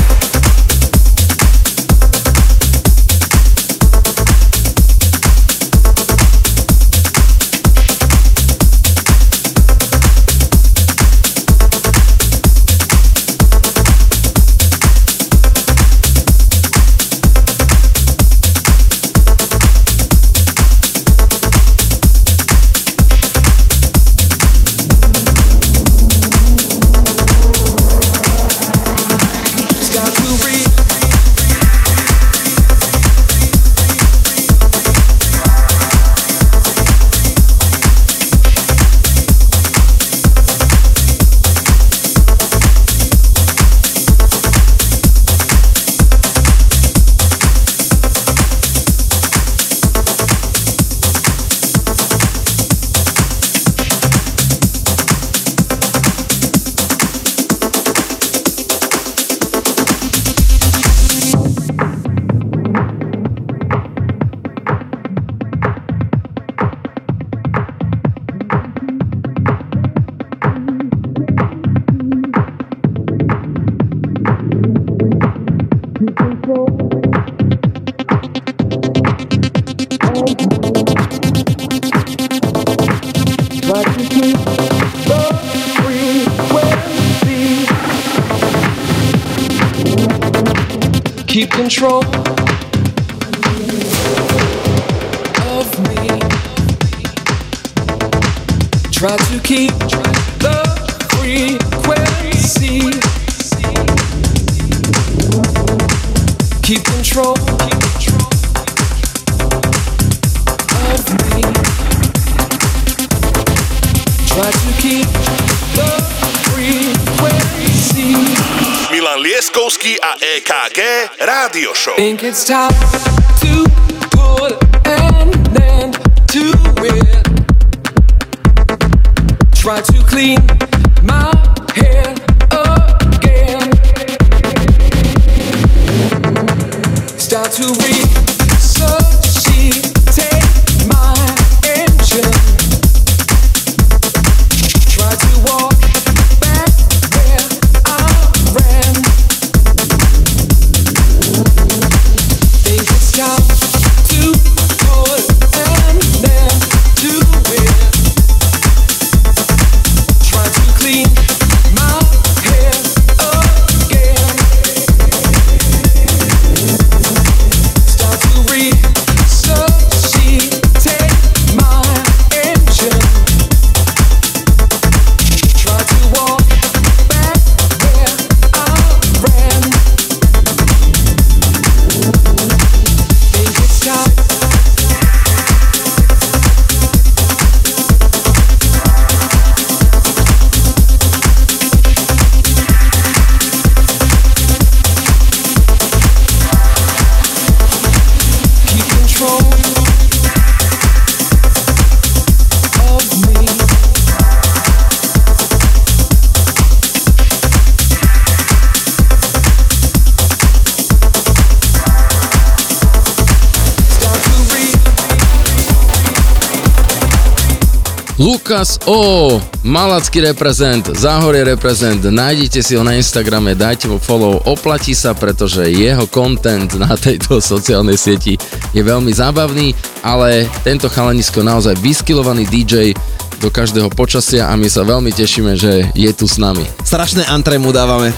It's time O, malacký reprezent, Záhorie reprezent, nájdete si ho na Instagrame, dajte mu follow, oplatí sa, pretože jeho content na tejto sociálnej sieti je veľmi zábavný, ale tento chalanisko naozaj vyskilovaný DJ do každého počasia a my sa veľmi tešíme, že je tu s nami. Strašné antre mu dávame.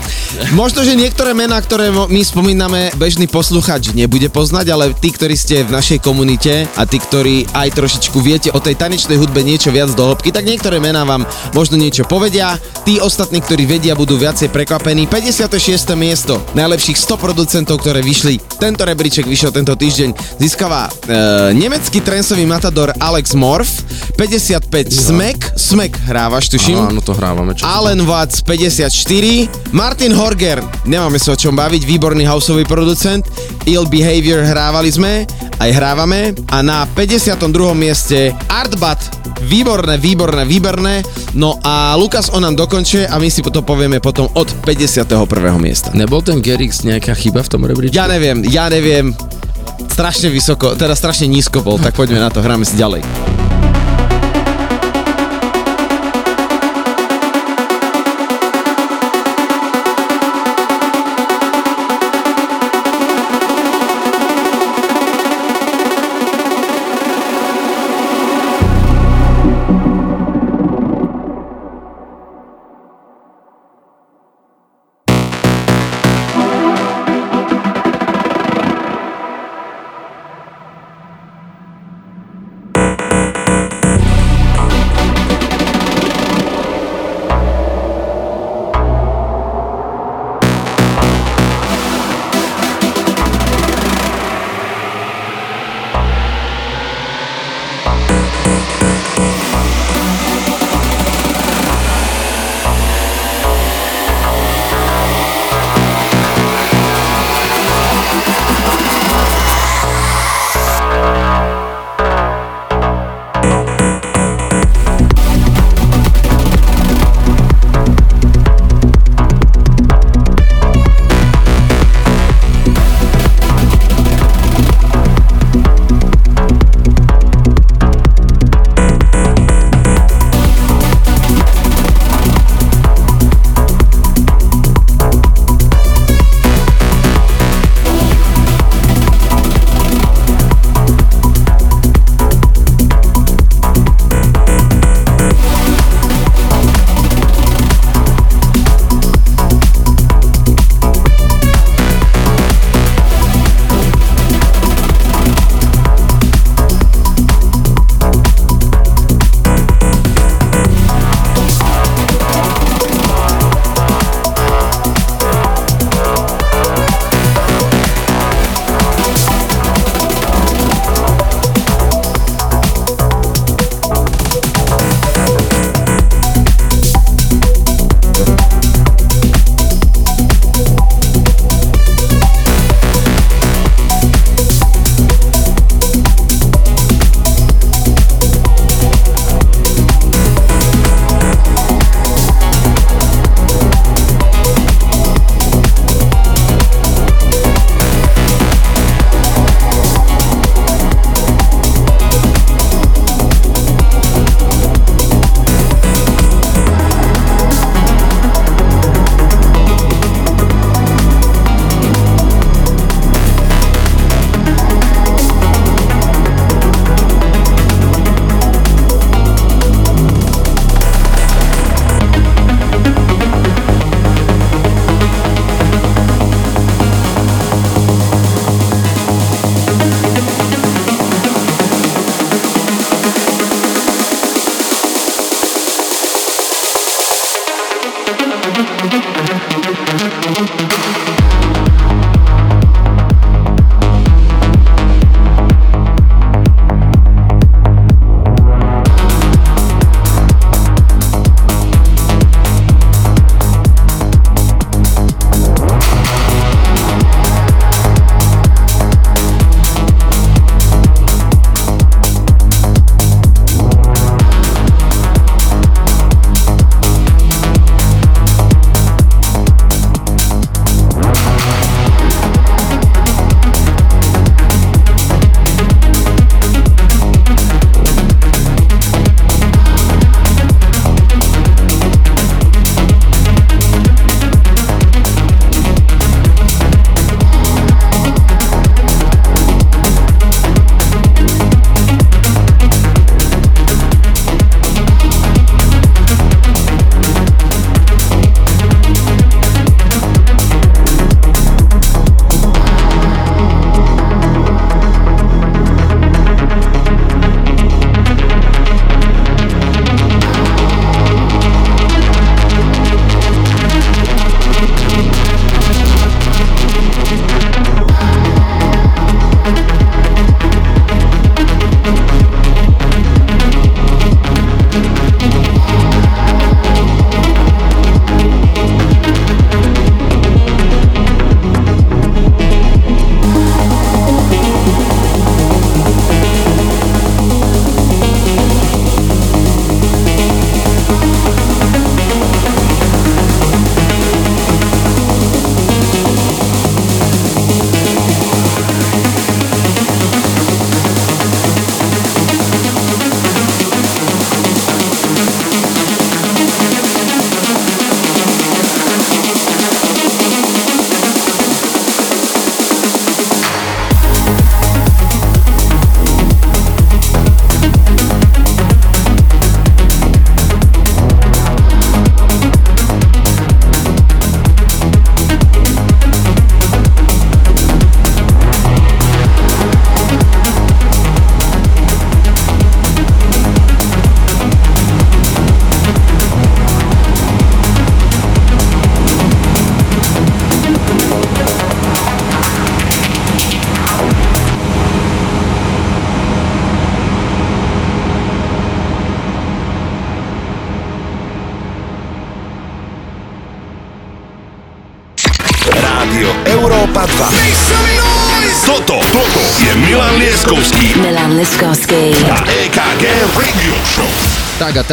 Možno, že niektoré mená, ktoré my spomíname, bežný posluchač nebude poznať, ale tí, ktorí ste v našej komunite a tí, ktorí aj trošičku viete o tej tanečnej hudbe niečo viac do hĺbky, tak niektoré mená vám možno niečo povedia. Tí ostatní, ktorí vedia, budú viacej prekvapení. 56. miesto najlepších 100 producentov, ktoré vyšli. Tento rebríček vyšiel tento týždeň. Získava e, nemecký trensový matador Alex Morf, 55 Smek, Smek hrávaš, tuším. Áno, to hrávame. Čo Alan Watts 54, Martin Horger, nemáme sa o čom baviť, výborný houseový producent, Ill Behavior hrávali sme, aj hrávame a na 52. mieste Artbat, výborné, výborné, výborné, no a Lukas on nám dokončuje a my si to povieme potom od 51. miesta. Nebol ten Gerix nejaká chyba v tom rebríčku? Ja neviem, ja neviem, strašne vysoko, teda strašne nízko bol, tak poďme na to, hráme si ďalej.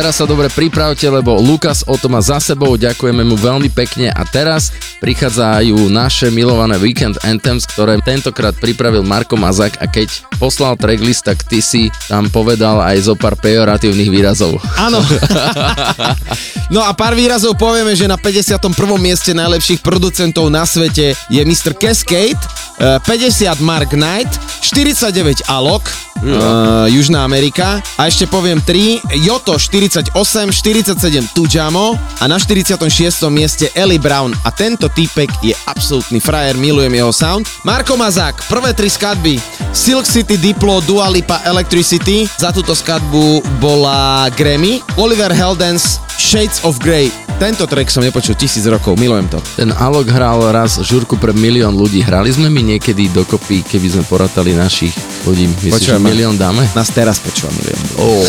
teraz sa dobre pripravte, lebo Lukas o to má za sebou, ďakujeme mu veľmi pekne a teraz prichádzajú naše milované Weekend Anthems, ktoré tentokrát pripravil Marko Mazak a keď poslal tracklist, tak ty si tam povedal aj zo pár pejoratívnych výrazov. Áno. no a pár výrazov povieme, že na 51. mieste najlepších producentov na svete je Mr. Cascade, eh, 50 Mark Knight, 49 Alok, No. Eh, Južná Amerika. A ešte poviem 3, Joto 48, 47 Tujamo a na 46. mieste Ellie Brown. A tento týpek je absolútny frajer, milujem jeho sound. Marko Mazák, prvé tri skladby. Silk City Diplo, Dua Lipa, Electricity. Za túto skadbu bola Grammy. Oliver Heldens, Shades of Grey. Tento track som nepočul tisíc rokov, milujem to. Ten Alok hral raz žurku pre milión ľudí. Hrali sme my niekedy dokopy, keby sme poratali našich ľudí. Myslíš, že milión dáme? Nás teraz počúva milión. Oh.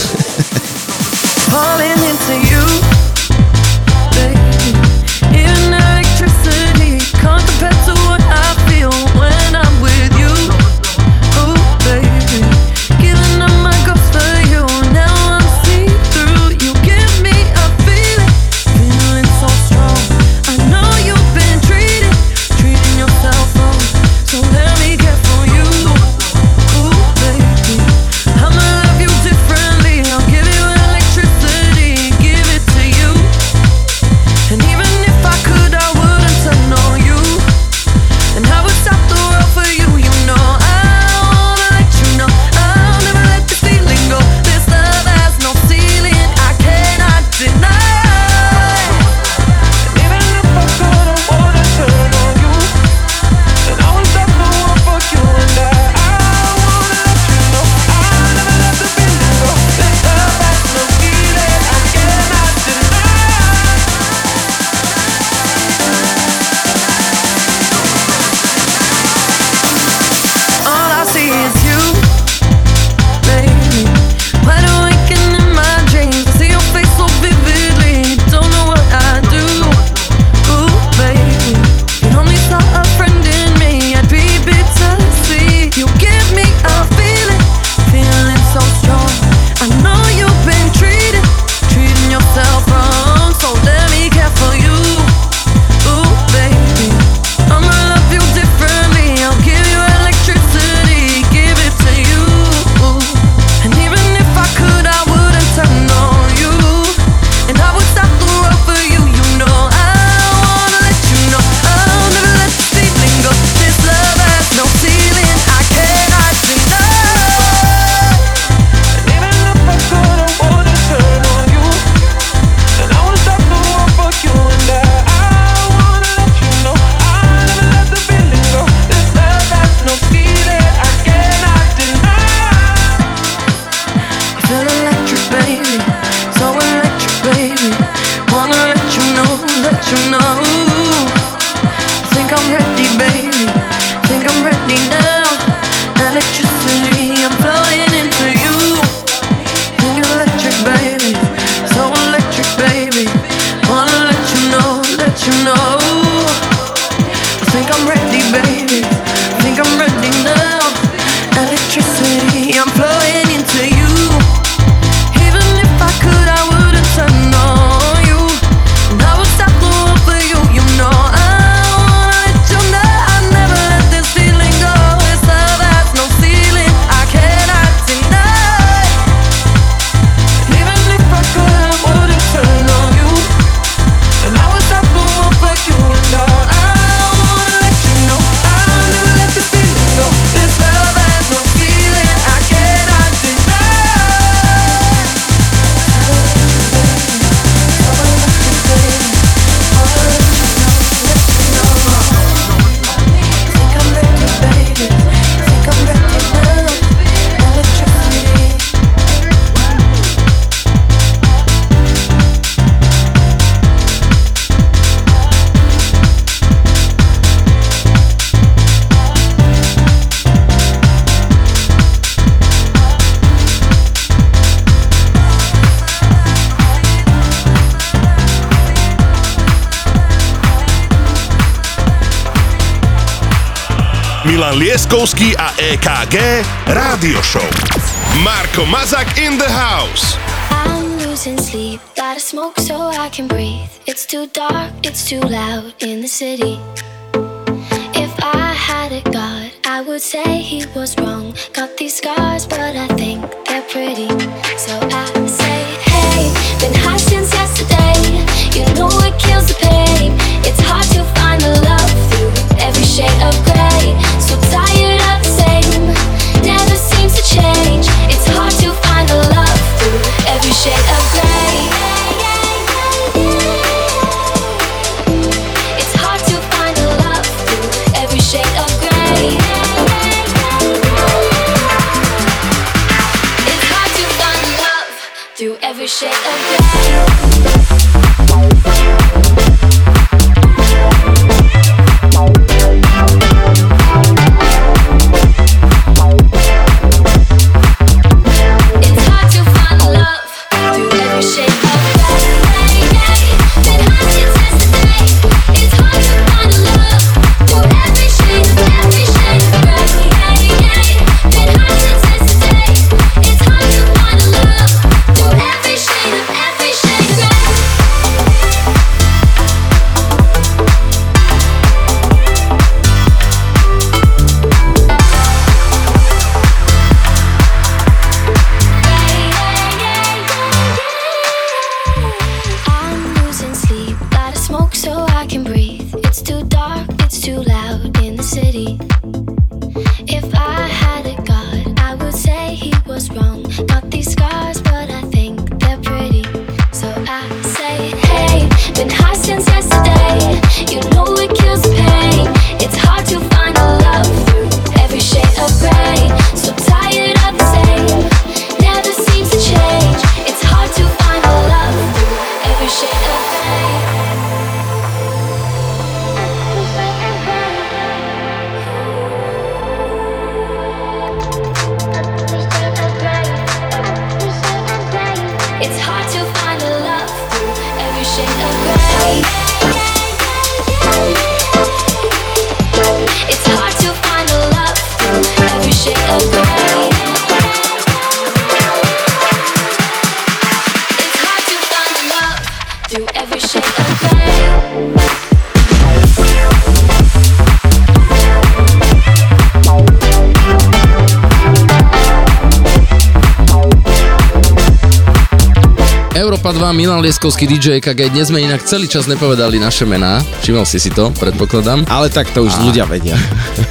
Rádio Show. Marco Mazak in the house. I'm losing sleep, gotta smoke so I can breathe. It's too dark, it's too loud in the city. DJ KG. Dnes sme inak celý čas nepovedali naše mená. Všimol si si to, predpokladám. Ale tak to už A- ľudia vedia.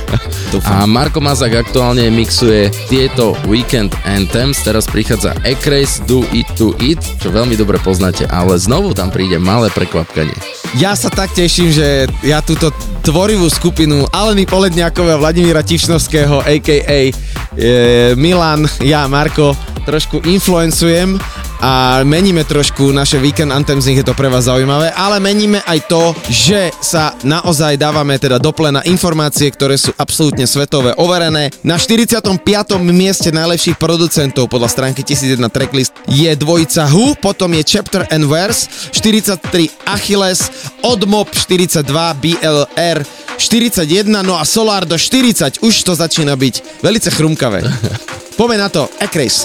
A Marko Mazak aktuálne mixuje tieto Weekend Anthems. Teraz prichádza Ekrace Do It To It, čo veľmi dobre poznáte, ale znovu tam príde malé prekvapkanie. Ja sa tak teším, že ja túto tvorivú skupinu Aleny Poledňákové a Vladimíra Tišnovského, a.k.a. E, Milan, ja, Marko, trošku influencujem a meníme trošku naše Weekend Anthems, nech je to pre vás zaujímavé, ale meníme aj to, že sa naozaj dávame teda do plena informácie, ktoré sú absolútne svetové overené. Na 45. mieste najlepších producentov podľa stránky 1001 Tracklist je dvojica Who, potom je Chapter and Verse, 43 Achilles, Odmob 42, BLR 41, no a Solar do 40, už to začína byť velice chrumkavé. Poďme na to, Ekrace.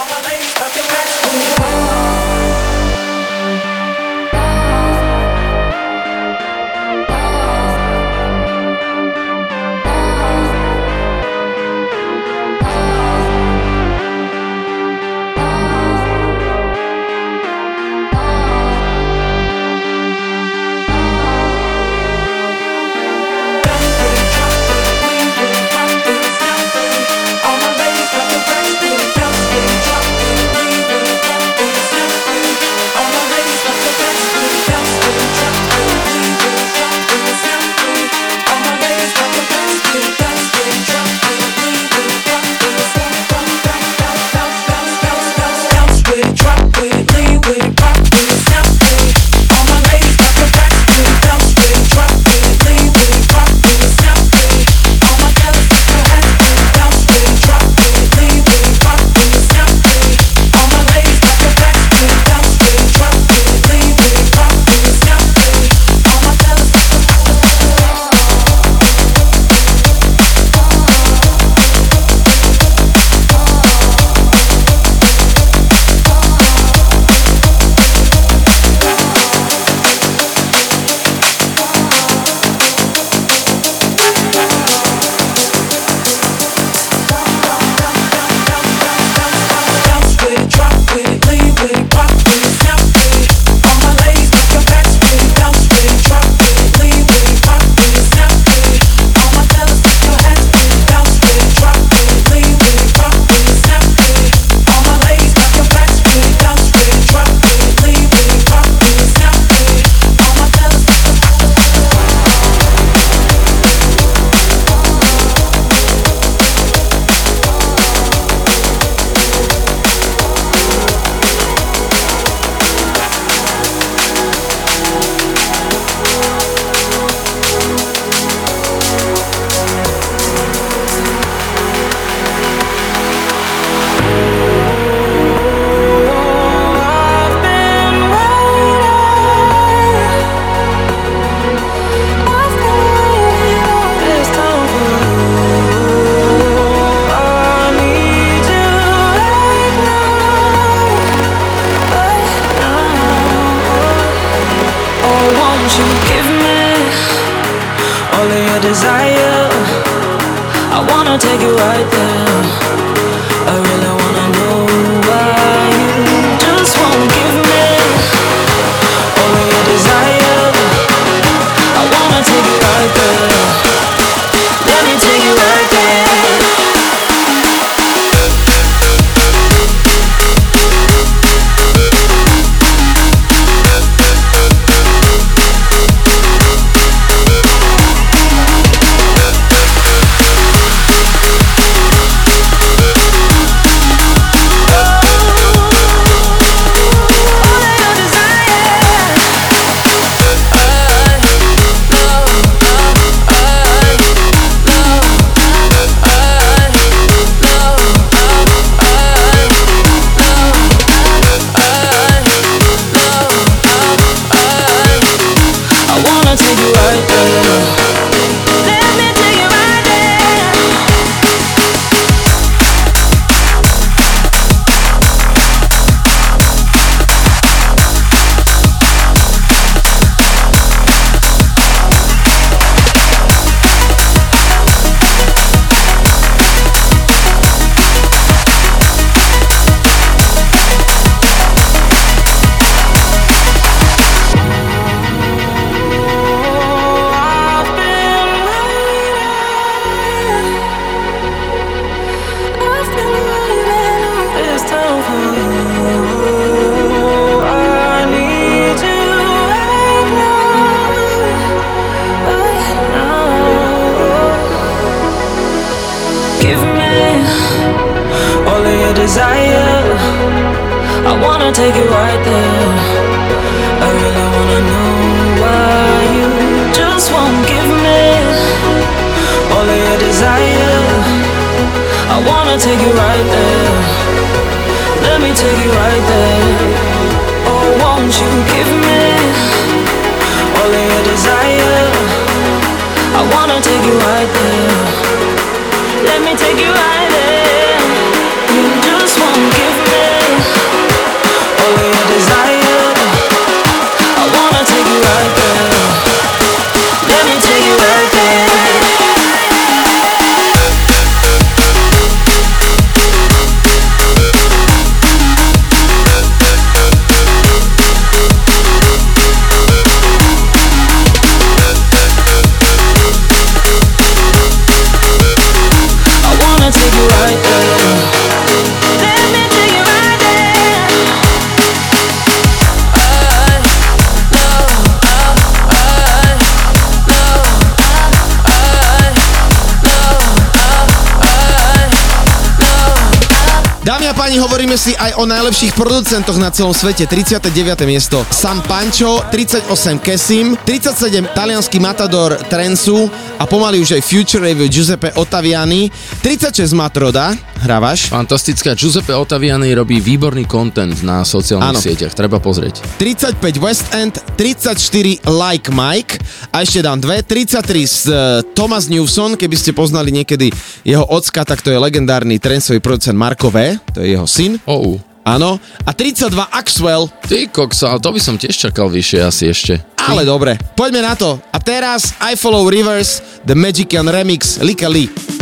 Desire. I wanna take it right there. I really wanna know why you just won't give me all of your desire. I wanna take you right there. Let me take you right there. Oh, won't you give me all of your desire? I wanna take you right there. Let me take you right there. Take páni, hovoríme si aj o najlepších producentoch na celom svete. 39. miesto San Pancho, 38 Kesim, 37 talianský Matador Trensu a pomaly už aj Future Rave Giuseppe Ottaviani, 36 Matroda, hrávaš? Fantastická. Giuseppe Ottaviani robí výborný content na sociálnych Áno. sieťach. Treba pozrieť. 35 West End, 34 Like Mike a ešte dám dve, 33 z uh, Thomas Newson, keby ste poznali niekedy jeho ocka, tak to je legendárny trensový producent Marko V, to je jeho syn. Oh. Áno. A 32 Axwell. Ty koksa, ale to by som tiež čakal vyššie asi ešte. Ale dobre, poďme na to. A teraz I Follow Rivers, The Magician Remix, Lika Lee.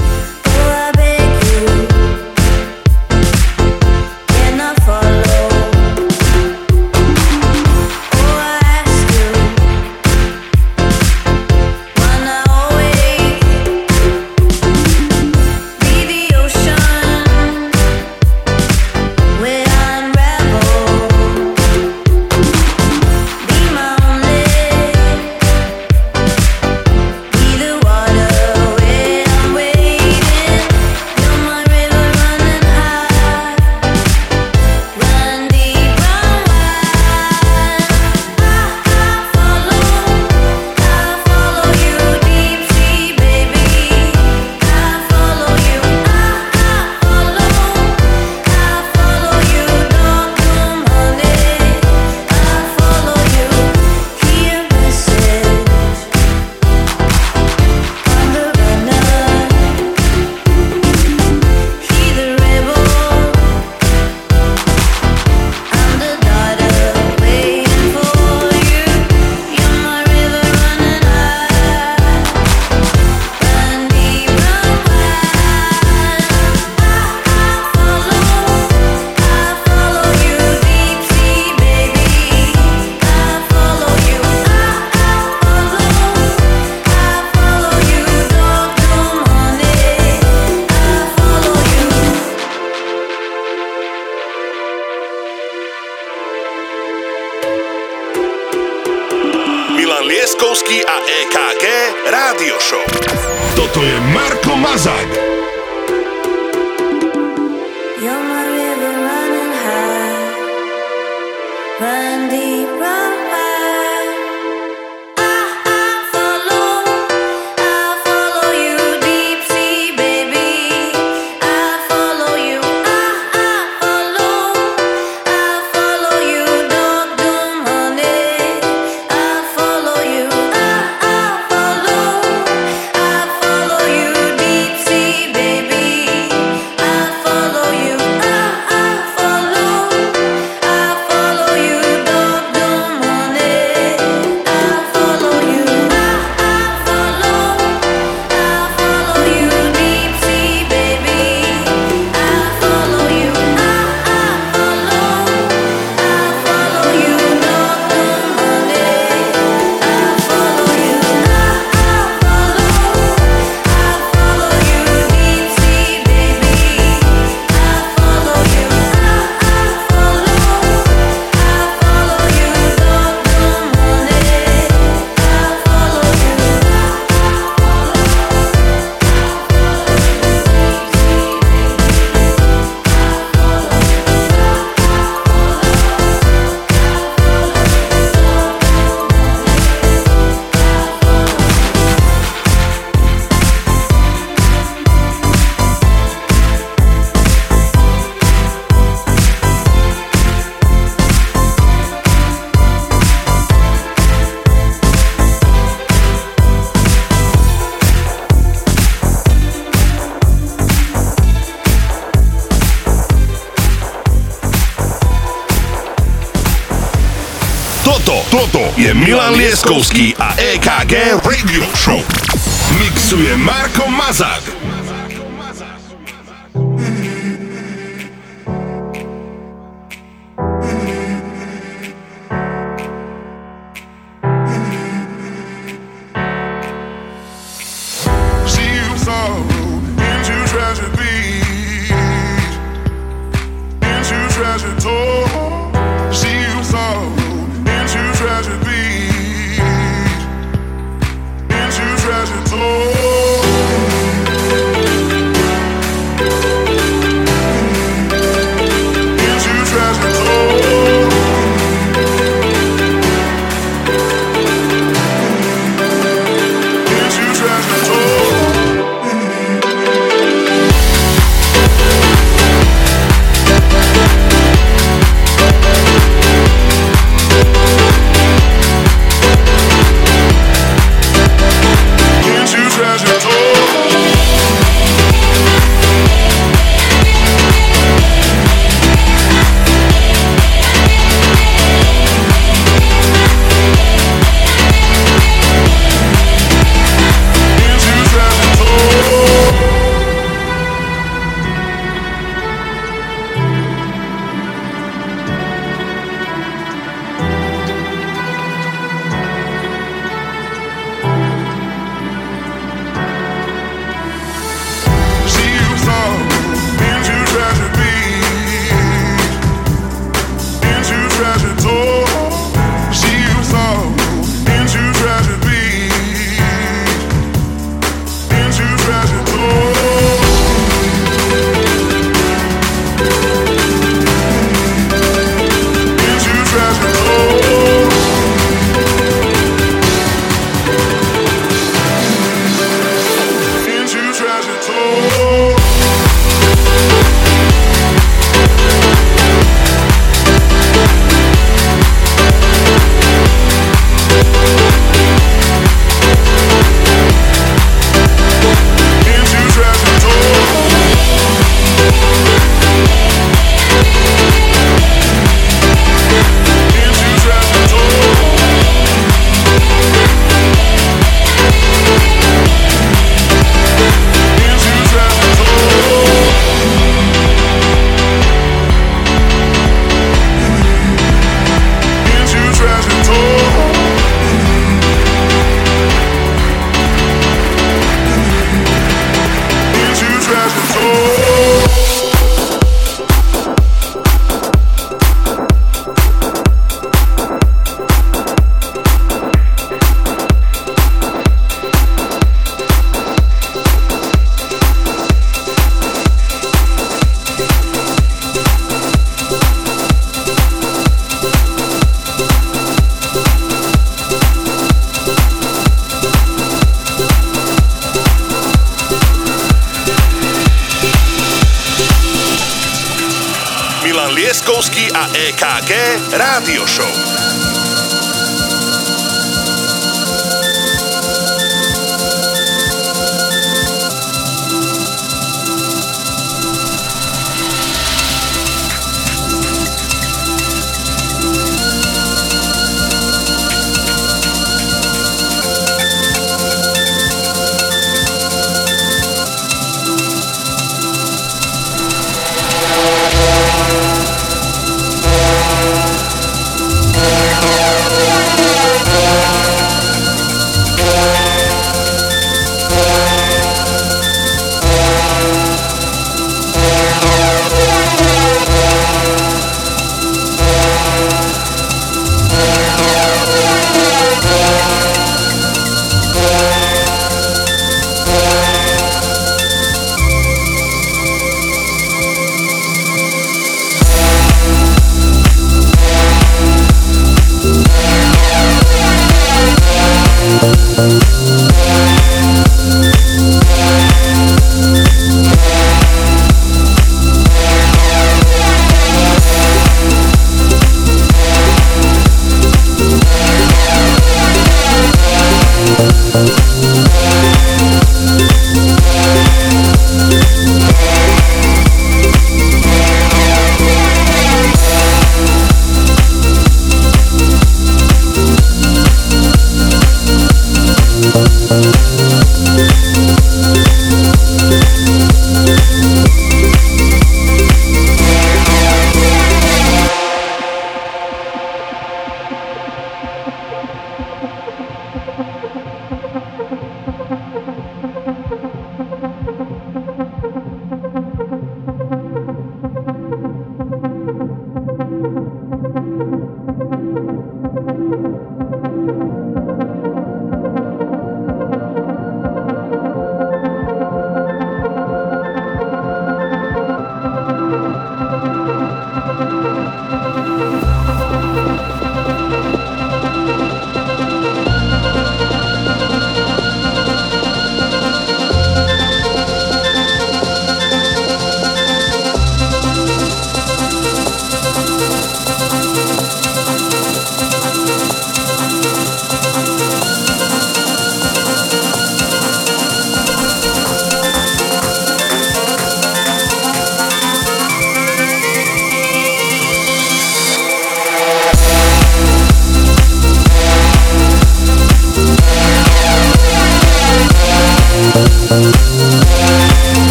Toto je Milan Lieskovský a EKG Radio Show. Mixuje Marko Mazák.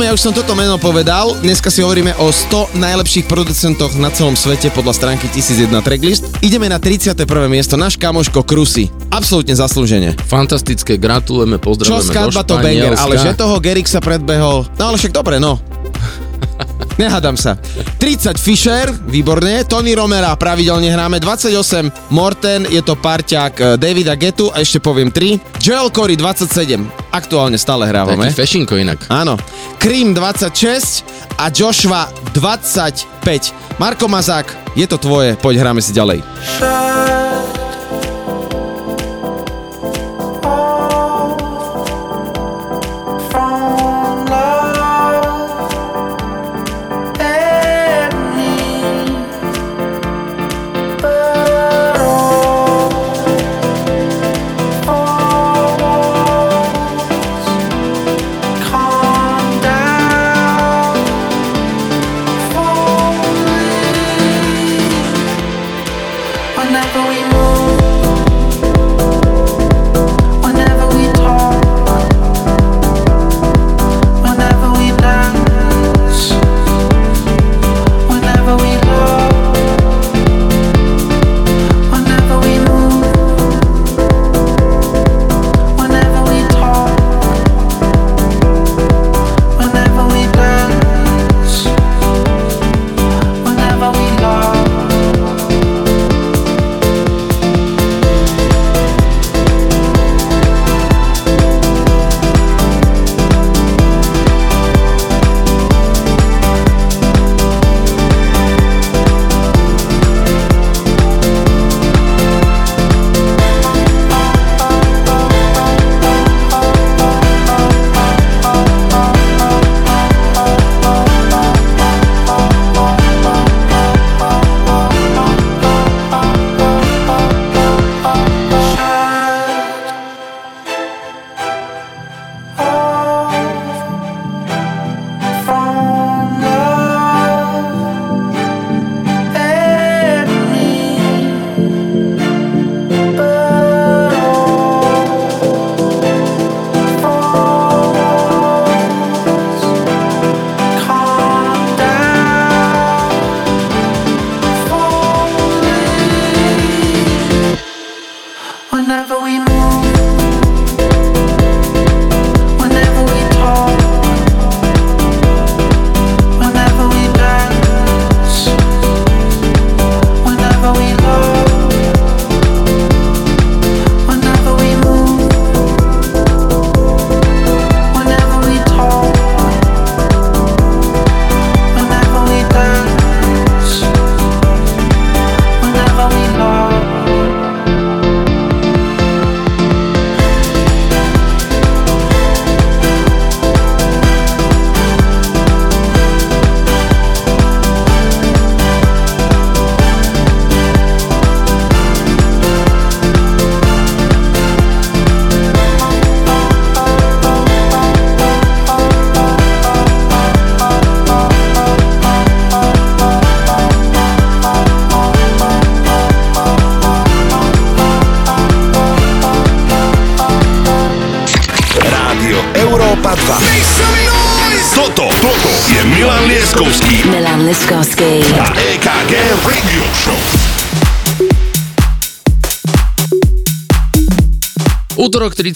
Sme, ja už som toto meno povedal. Dneska si hovoríme o 100 najlepších producentoch na celom svete podľa stránky 1001 Tracklist. Ideme na 31. miesto, náš kamoško Krusy. Absolútne zaslúžene. Fantastické, gratulujeme, Čo pozdravujeme skladba do to banger, ale že toho Gerik sa predbehol. No ale však dobre, no. Nehádam sa. 30 Fisher, výborne. Tony Romera, pravidelne hráme. 28 Morten, je to parťák eh, Davida Getu a ešte poviem 3. Joel Corey 27, aktuálne stále hrávame. Taký fešinko inak. Áno. Cream 26 a Joshua 25. Marko Mazák, je to tvoje, poď hráme si ďalej. Whenever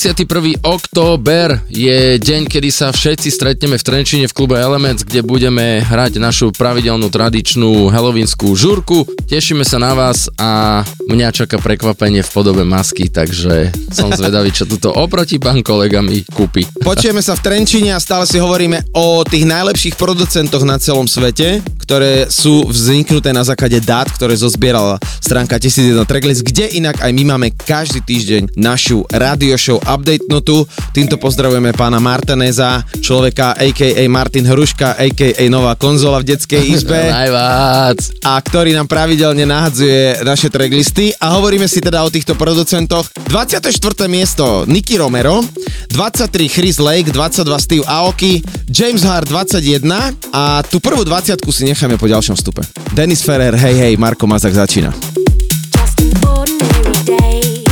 21. október je deň, kedy sa všetci stretneme v Trenčine v klube Elements, kde budeme hrať našu pravidelnú tradičnú helovínskú žúrku. Tešíme sa na vás a mňa čaká prekvapenie v podobe masky, takže som zvedavý, čo tuto oproti pán kolegami kúpi. Počujeme sa v Trenčine a stále si hovoríme o tých najlepších producentoch na celom svete ktoré sú vzniknuté na základe dát, ktoré zozbierala stránka 1001 Tracklist, kde inak aj my máme každý týždeň našu radio show update notu. Týmto pozdravujeme pána Martineza, človeka a.k.a. Martin Hruška, a.k.a. nová konzola v detskej izbe. A ktorý nám pravidelne nahadzuje naše tracklisty a hovoríme si teda o týchto producentoch. 24. miesto Nicky Romero, 23 Chris Lake, 22 Steve Aoki, James Hart 21 a tú prvú 20 si necháme po ďalšom vstupe. Dennis Ferrer, hej hej, Marko Mazak začína. day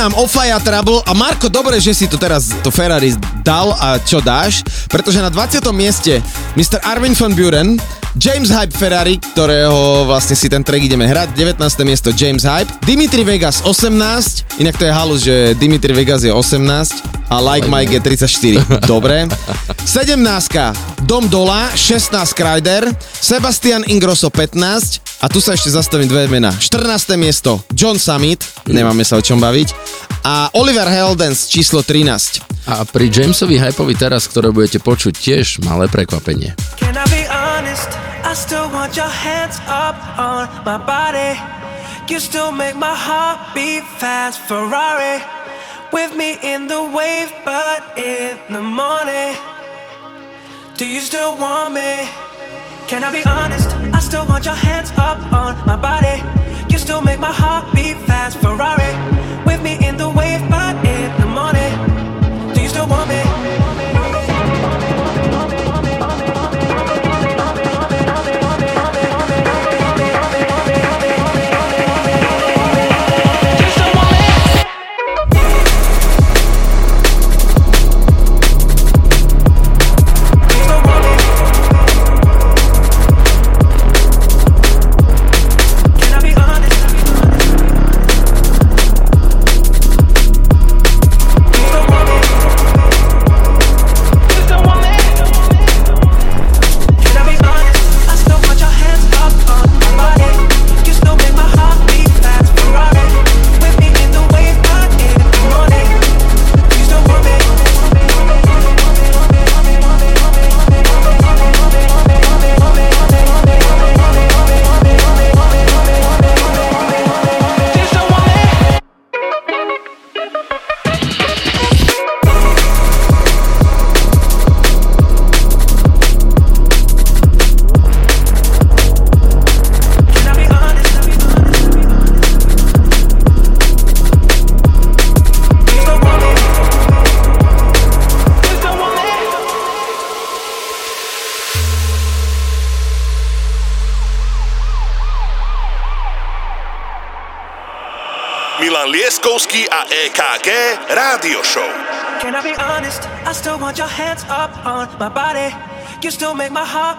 nám Ofaya Trouble a Marko, dobre, že si to teraz to Ferrari dal a čo dáš, pretože na 20. mieste Mr. Armin van Buren, James Hype Ferrari, ktorého vlastne si ten track ideme hrať, 19. miesto James Hype, Dimitri Vegas 18, inak to je halus, že Dimitri Vegas je 18 a Like Mike je 34, dobre. 17. Dom Dola, 16 Kryder, Sebastian Ingrosso 15 a tu sa ešte zastavím dve mená. 14. miesto John Summit, nemáme sa o čom baviť, a Oliver Heldens číslo 13. A pri Jamesovi Hypeovi teraz, ktoré budete počuť, tiež malé prekvapenie. You still make my heart beat fast. Ferrari with me in the wave, but in the morning. Do you still want me? Can I be honest? I still want your hands up on my body. You still make my heart beat fast. Ferrari me in the wave, but in the morning. Do you still want me?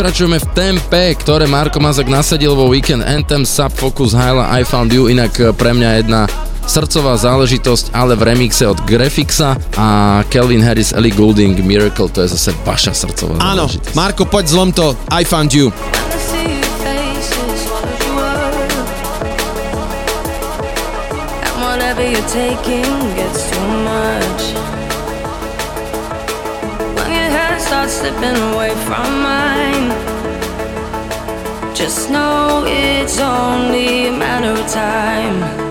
Pokračujeme v tempe, ktoré Marko Mazak nasadil vo Weekend Anthem, Sub Focus, Hyla, I Found You, inak eh, pre mňa jedna srdcová záležitosť, ale v remixe od Grafixa a Kelvin Harris, Ellie Goulding, Miracle, to je zase vaša srdcová Áno, záležitosť. Marko, poď zlom to, I found you. Taking gets slipping away from mine, just know it's only a matter of time.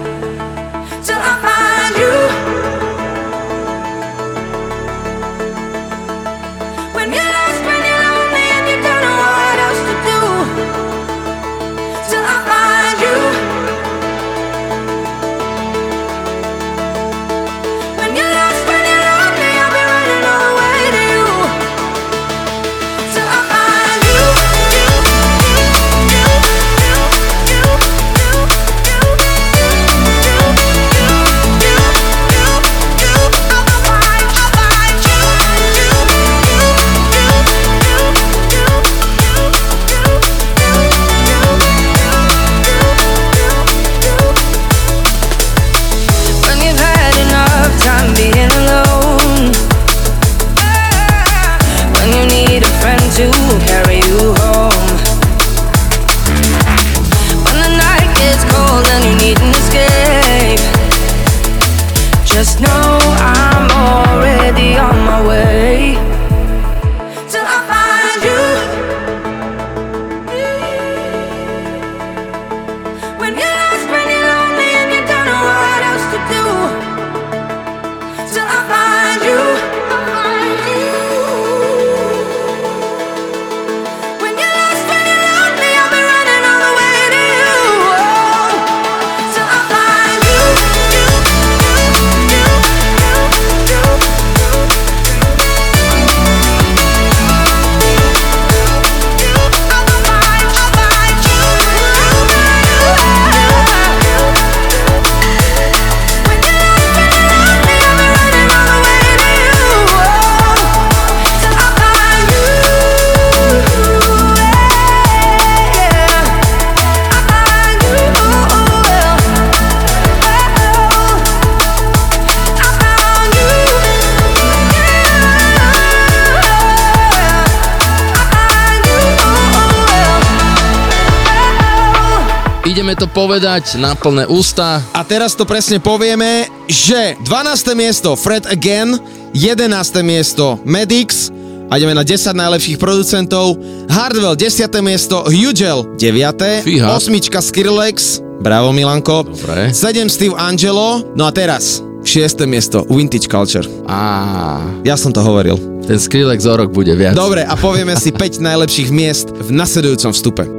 povedať na plné ústa. A teraz to presne povieme, že 12. miesto Fred Again, 11. miesto Medix, a ideme na 10 najlepších producentov. Hardwell 10. miesto, Hugel 9. Fíha. 8. Skrillex, bravo Milanko. Dobre. 7. Steve Angelo, no a teraz 6. miesto, Vintage Culture. Á. Ja som to hovoril. Ten Skrillex o rok bude viac. Dobre, a povieme si 5 najlepších miest v nasledujúcom vstupe.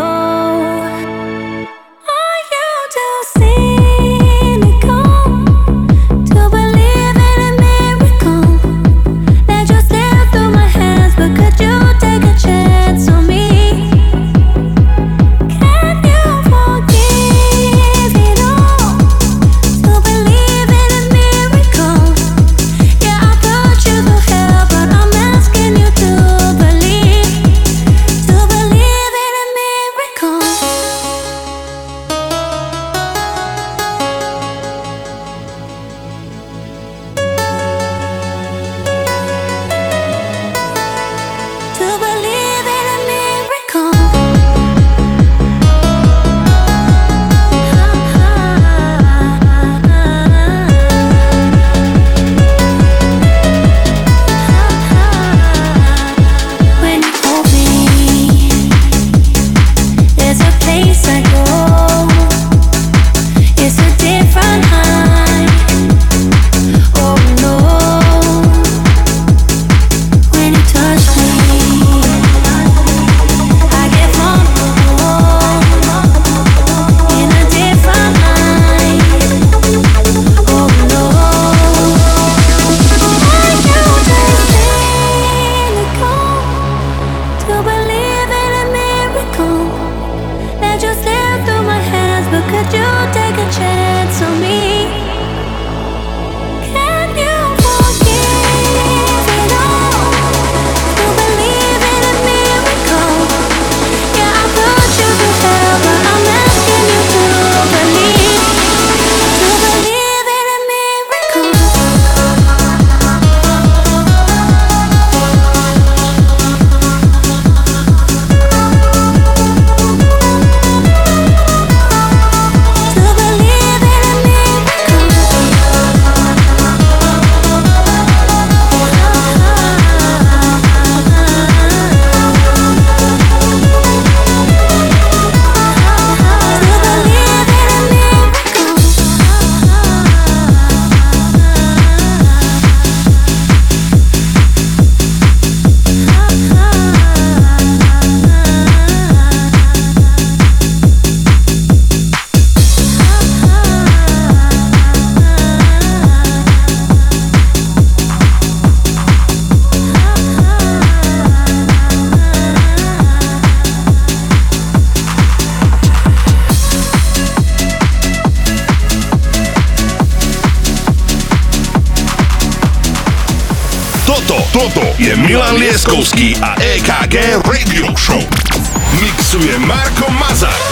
Milan Lieskovský a EKG Radio Show. Mixuje Marko Mazar.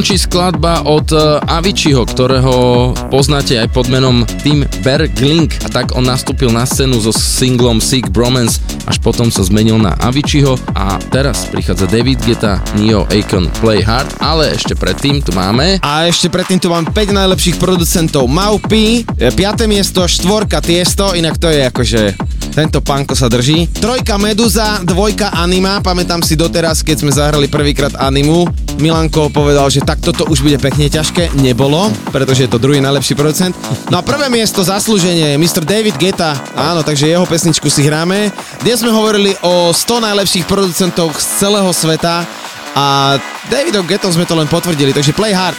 Končí skladba od eh, Aviciiho, ktorého poznáte aj pod menom Tim Berglink a tak on nastúpil na scénu so singlom Sick Bromance, až potom sa zmenil na Aviciiho a teraz prichádza David Geta, Neo Akon, Play Hard, ale ešte predtým tu máme A ešte predtým tu mám 5 najlepších producentov. Maupi, 5. miesto, štvorka Tiesto, inak to je akože tento panko sa drží. Trojka Meduza, dvojka Anima, pamätám si doteraz, keď sme zahrali prvýkrát Animu. Milanko povedal, že tak toto už bude pekne ťažké. Nebolo, pretože je to druhý najlepší producent. No a prvé miesto zaslúženie Mr. David Geta. Áno, takže jeho pesničku si hráme. Dnes sme hovorili o 100 najlepších producentov z celého sveta a Davidom Getom sme to len potvrdili, takže play hard.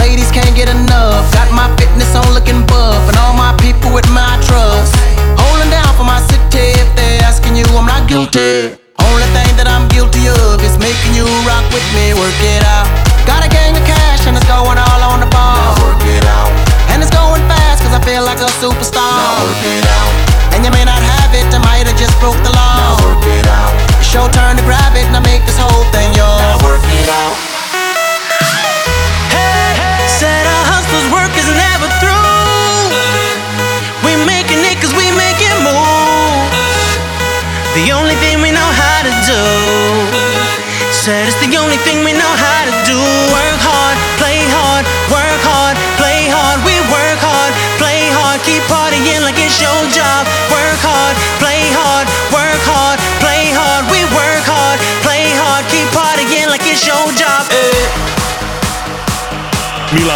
Ladies can't get enough. Got my fitness on looking buff, and all my people with my trust. Holding down for my city. If they're asking you, I'm not guilty. Only thing that I'm guilty of is making you rock with me. Work it out. Got a gang of cash, and it's going all on the ball. Now work it out. And it's going fast, cause I feel like a superstar. Now work it out.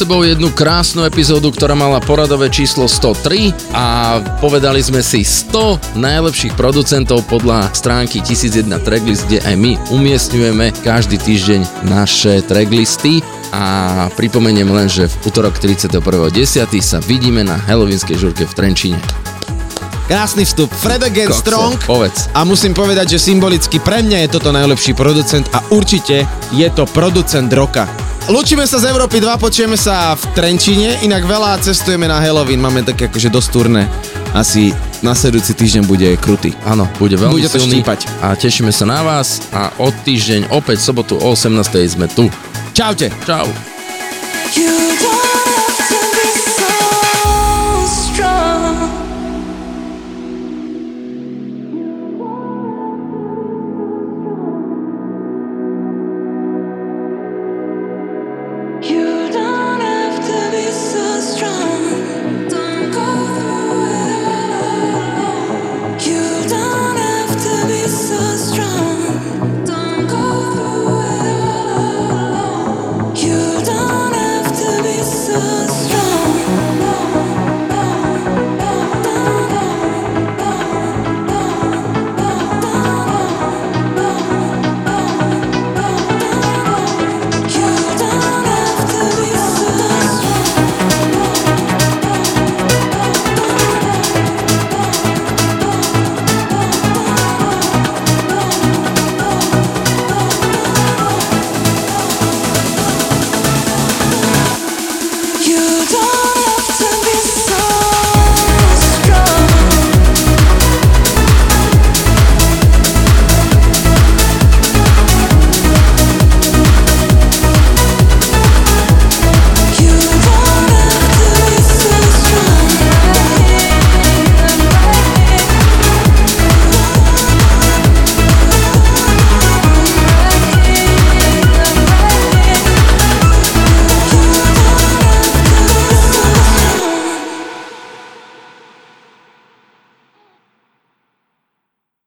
Sebou jednu krásnu epizódu, ktorá mala poradové číslo 103 a povedali sme si 100 najlepších producentov podľa stránky 1001 Tracklist, kde aj my umiestňujeme každý týždeň naše tracklisty a pripomeniem len, že v útorok 31.10. sa vidíme na Halloweenskej žurke v Trenčíne. Krásny vstup. Fred again Kokso, strong. povedz. A musím povedať, že symbolicky pre mňa je toto najlepší producent a určite je to producent roka. Lúčime sa z Európy 2, počujeme sa v Trenčíne, inak veľa cestujeme na Halloween, máme také akože dosť turné. Asi nasledujúci týždeň bude krutý. Áno, bude veľmi Bude to silný štípať. a tešíme sa na vás a od týždeň opäť v sobotu o 18. sme tu. Čaute. Čau. You don't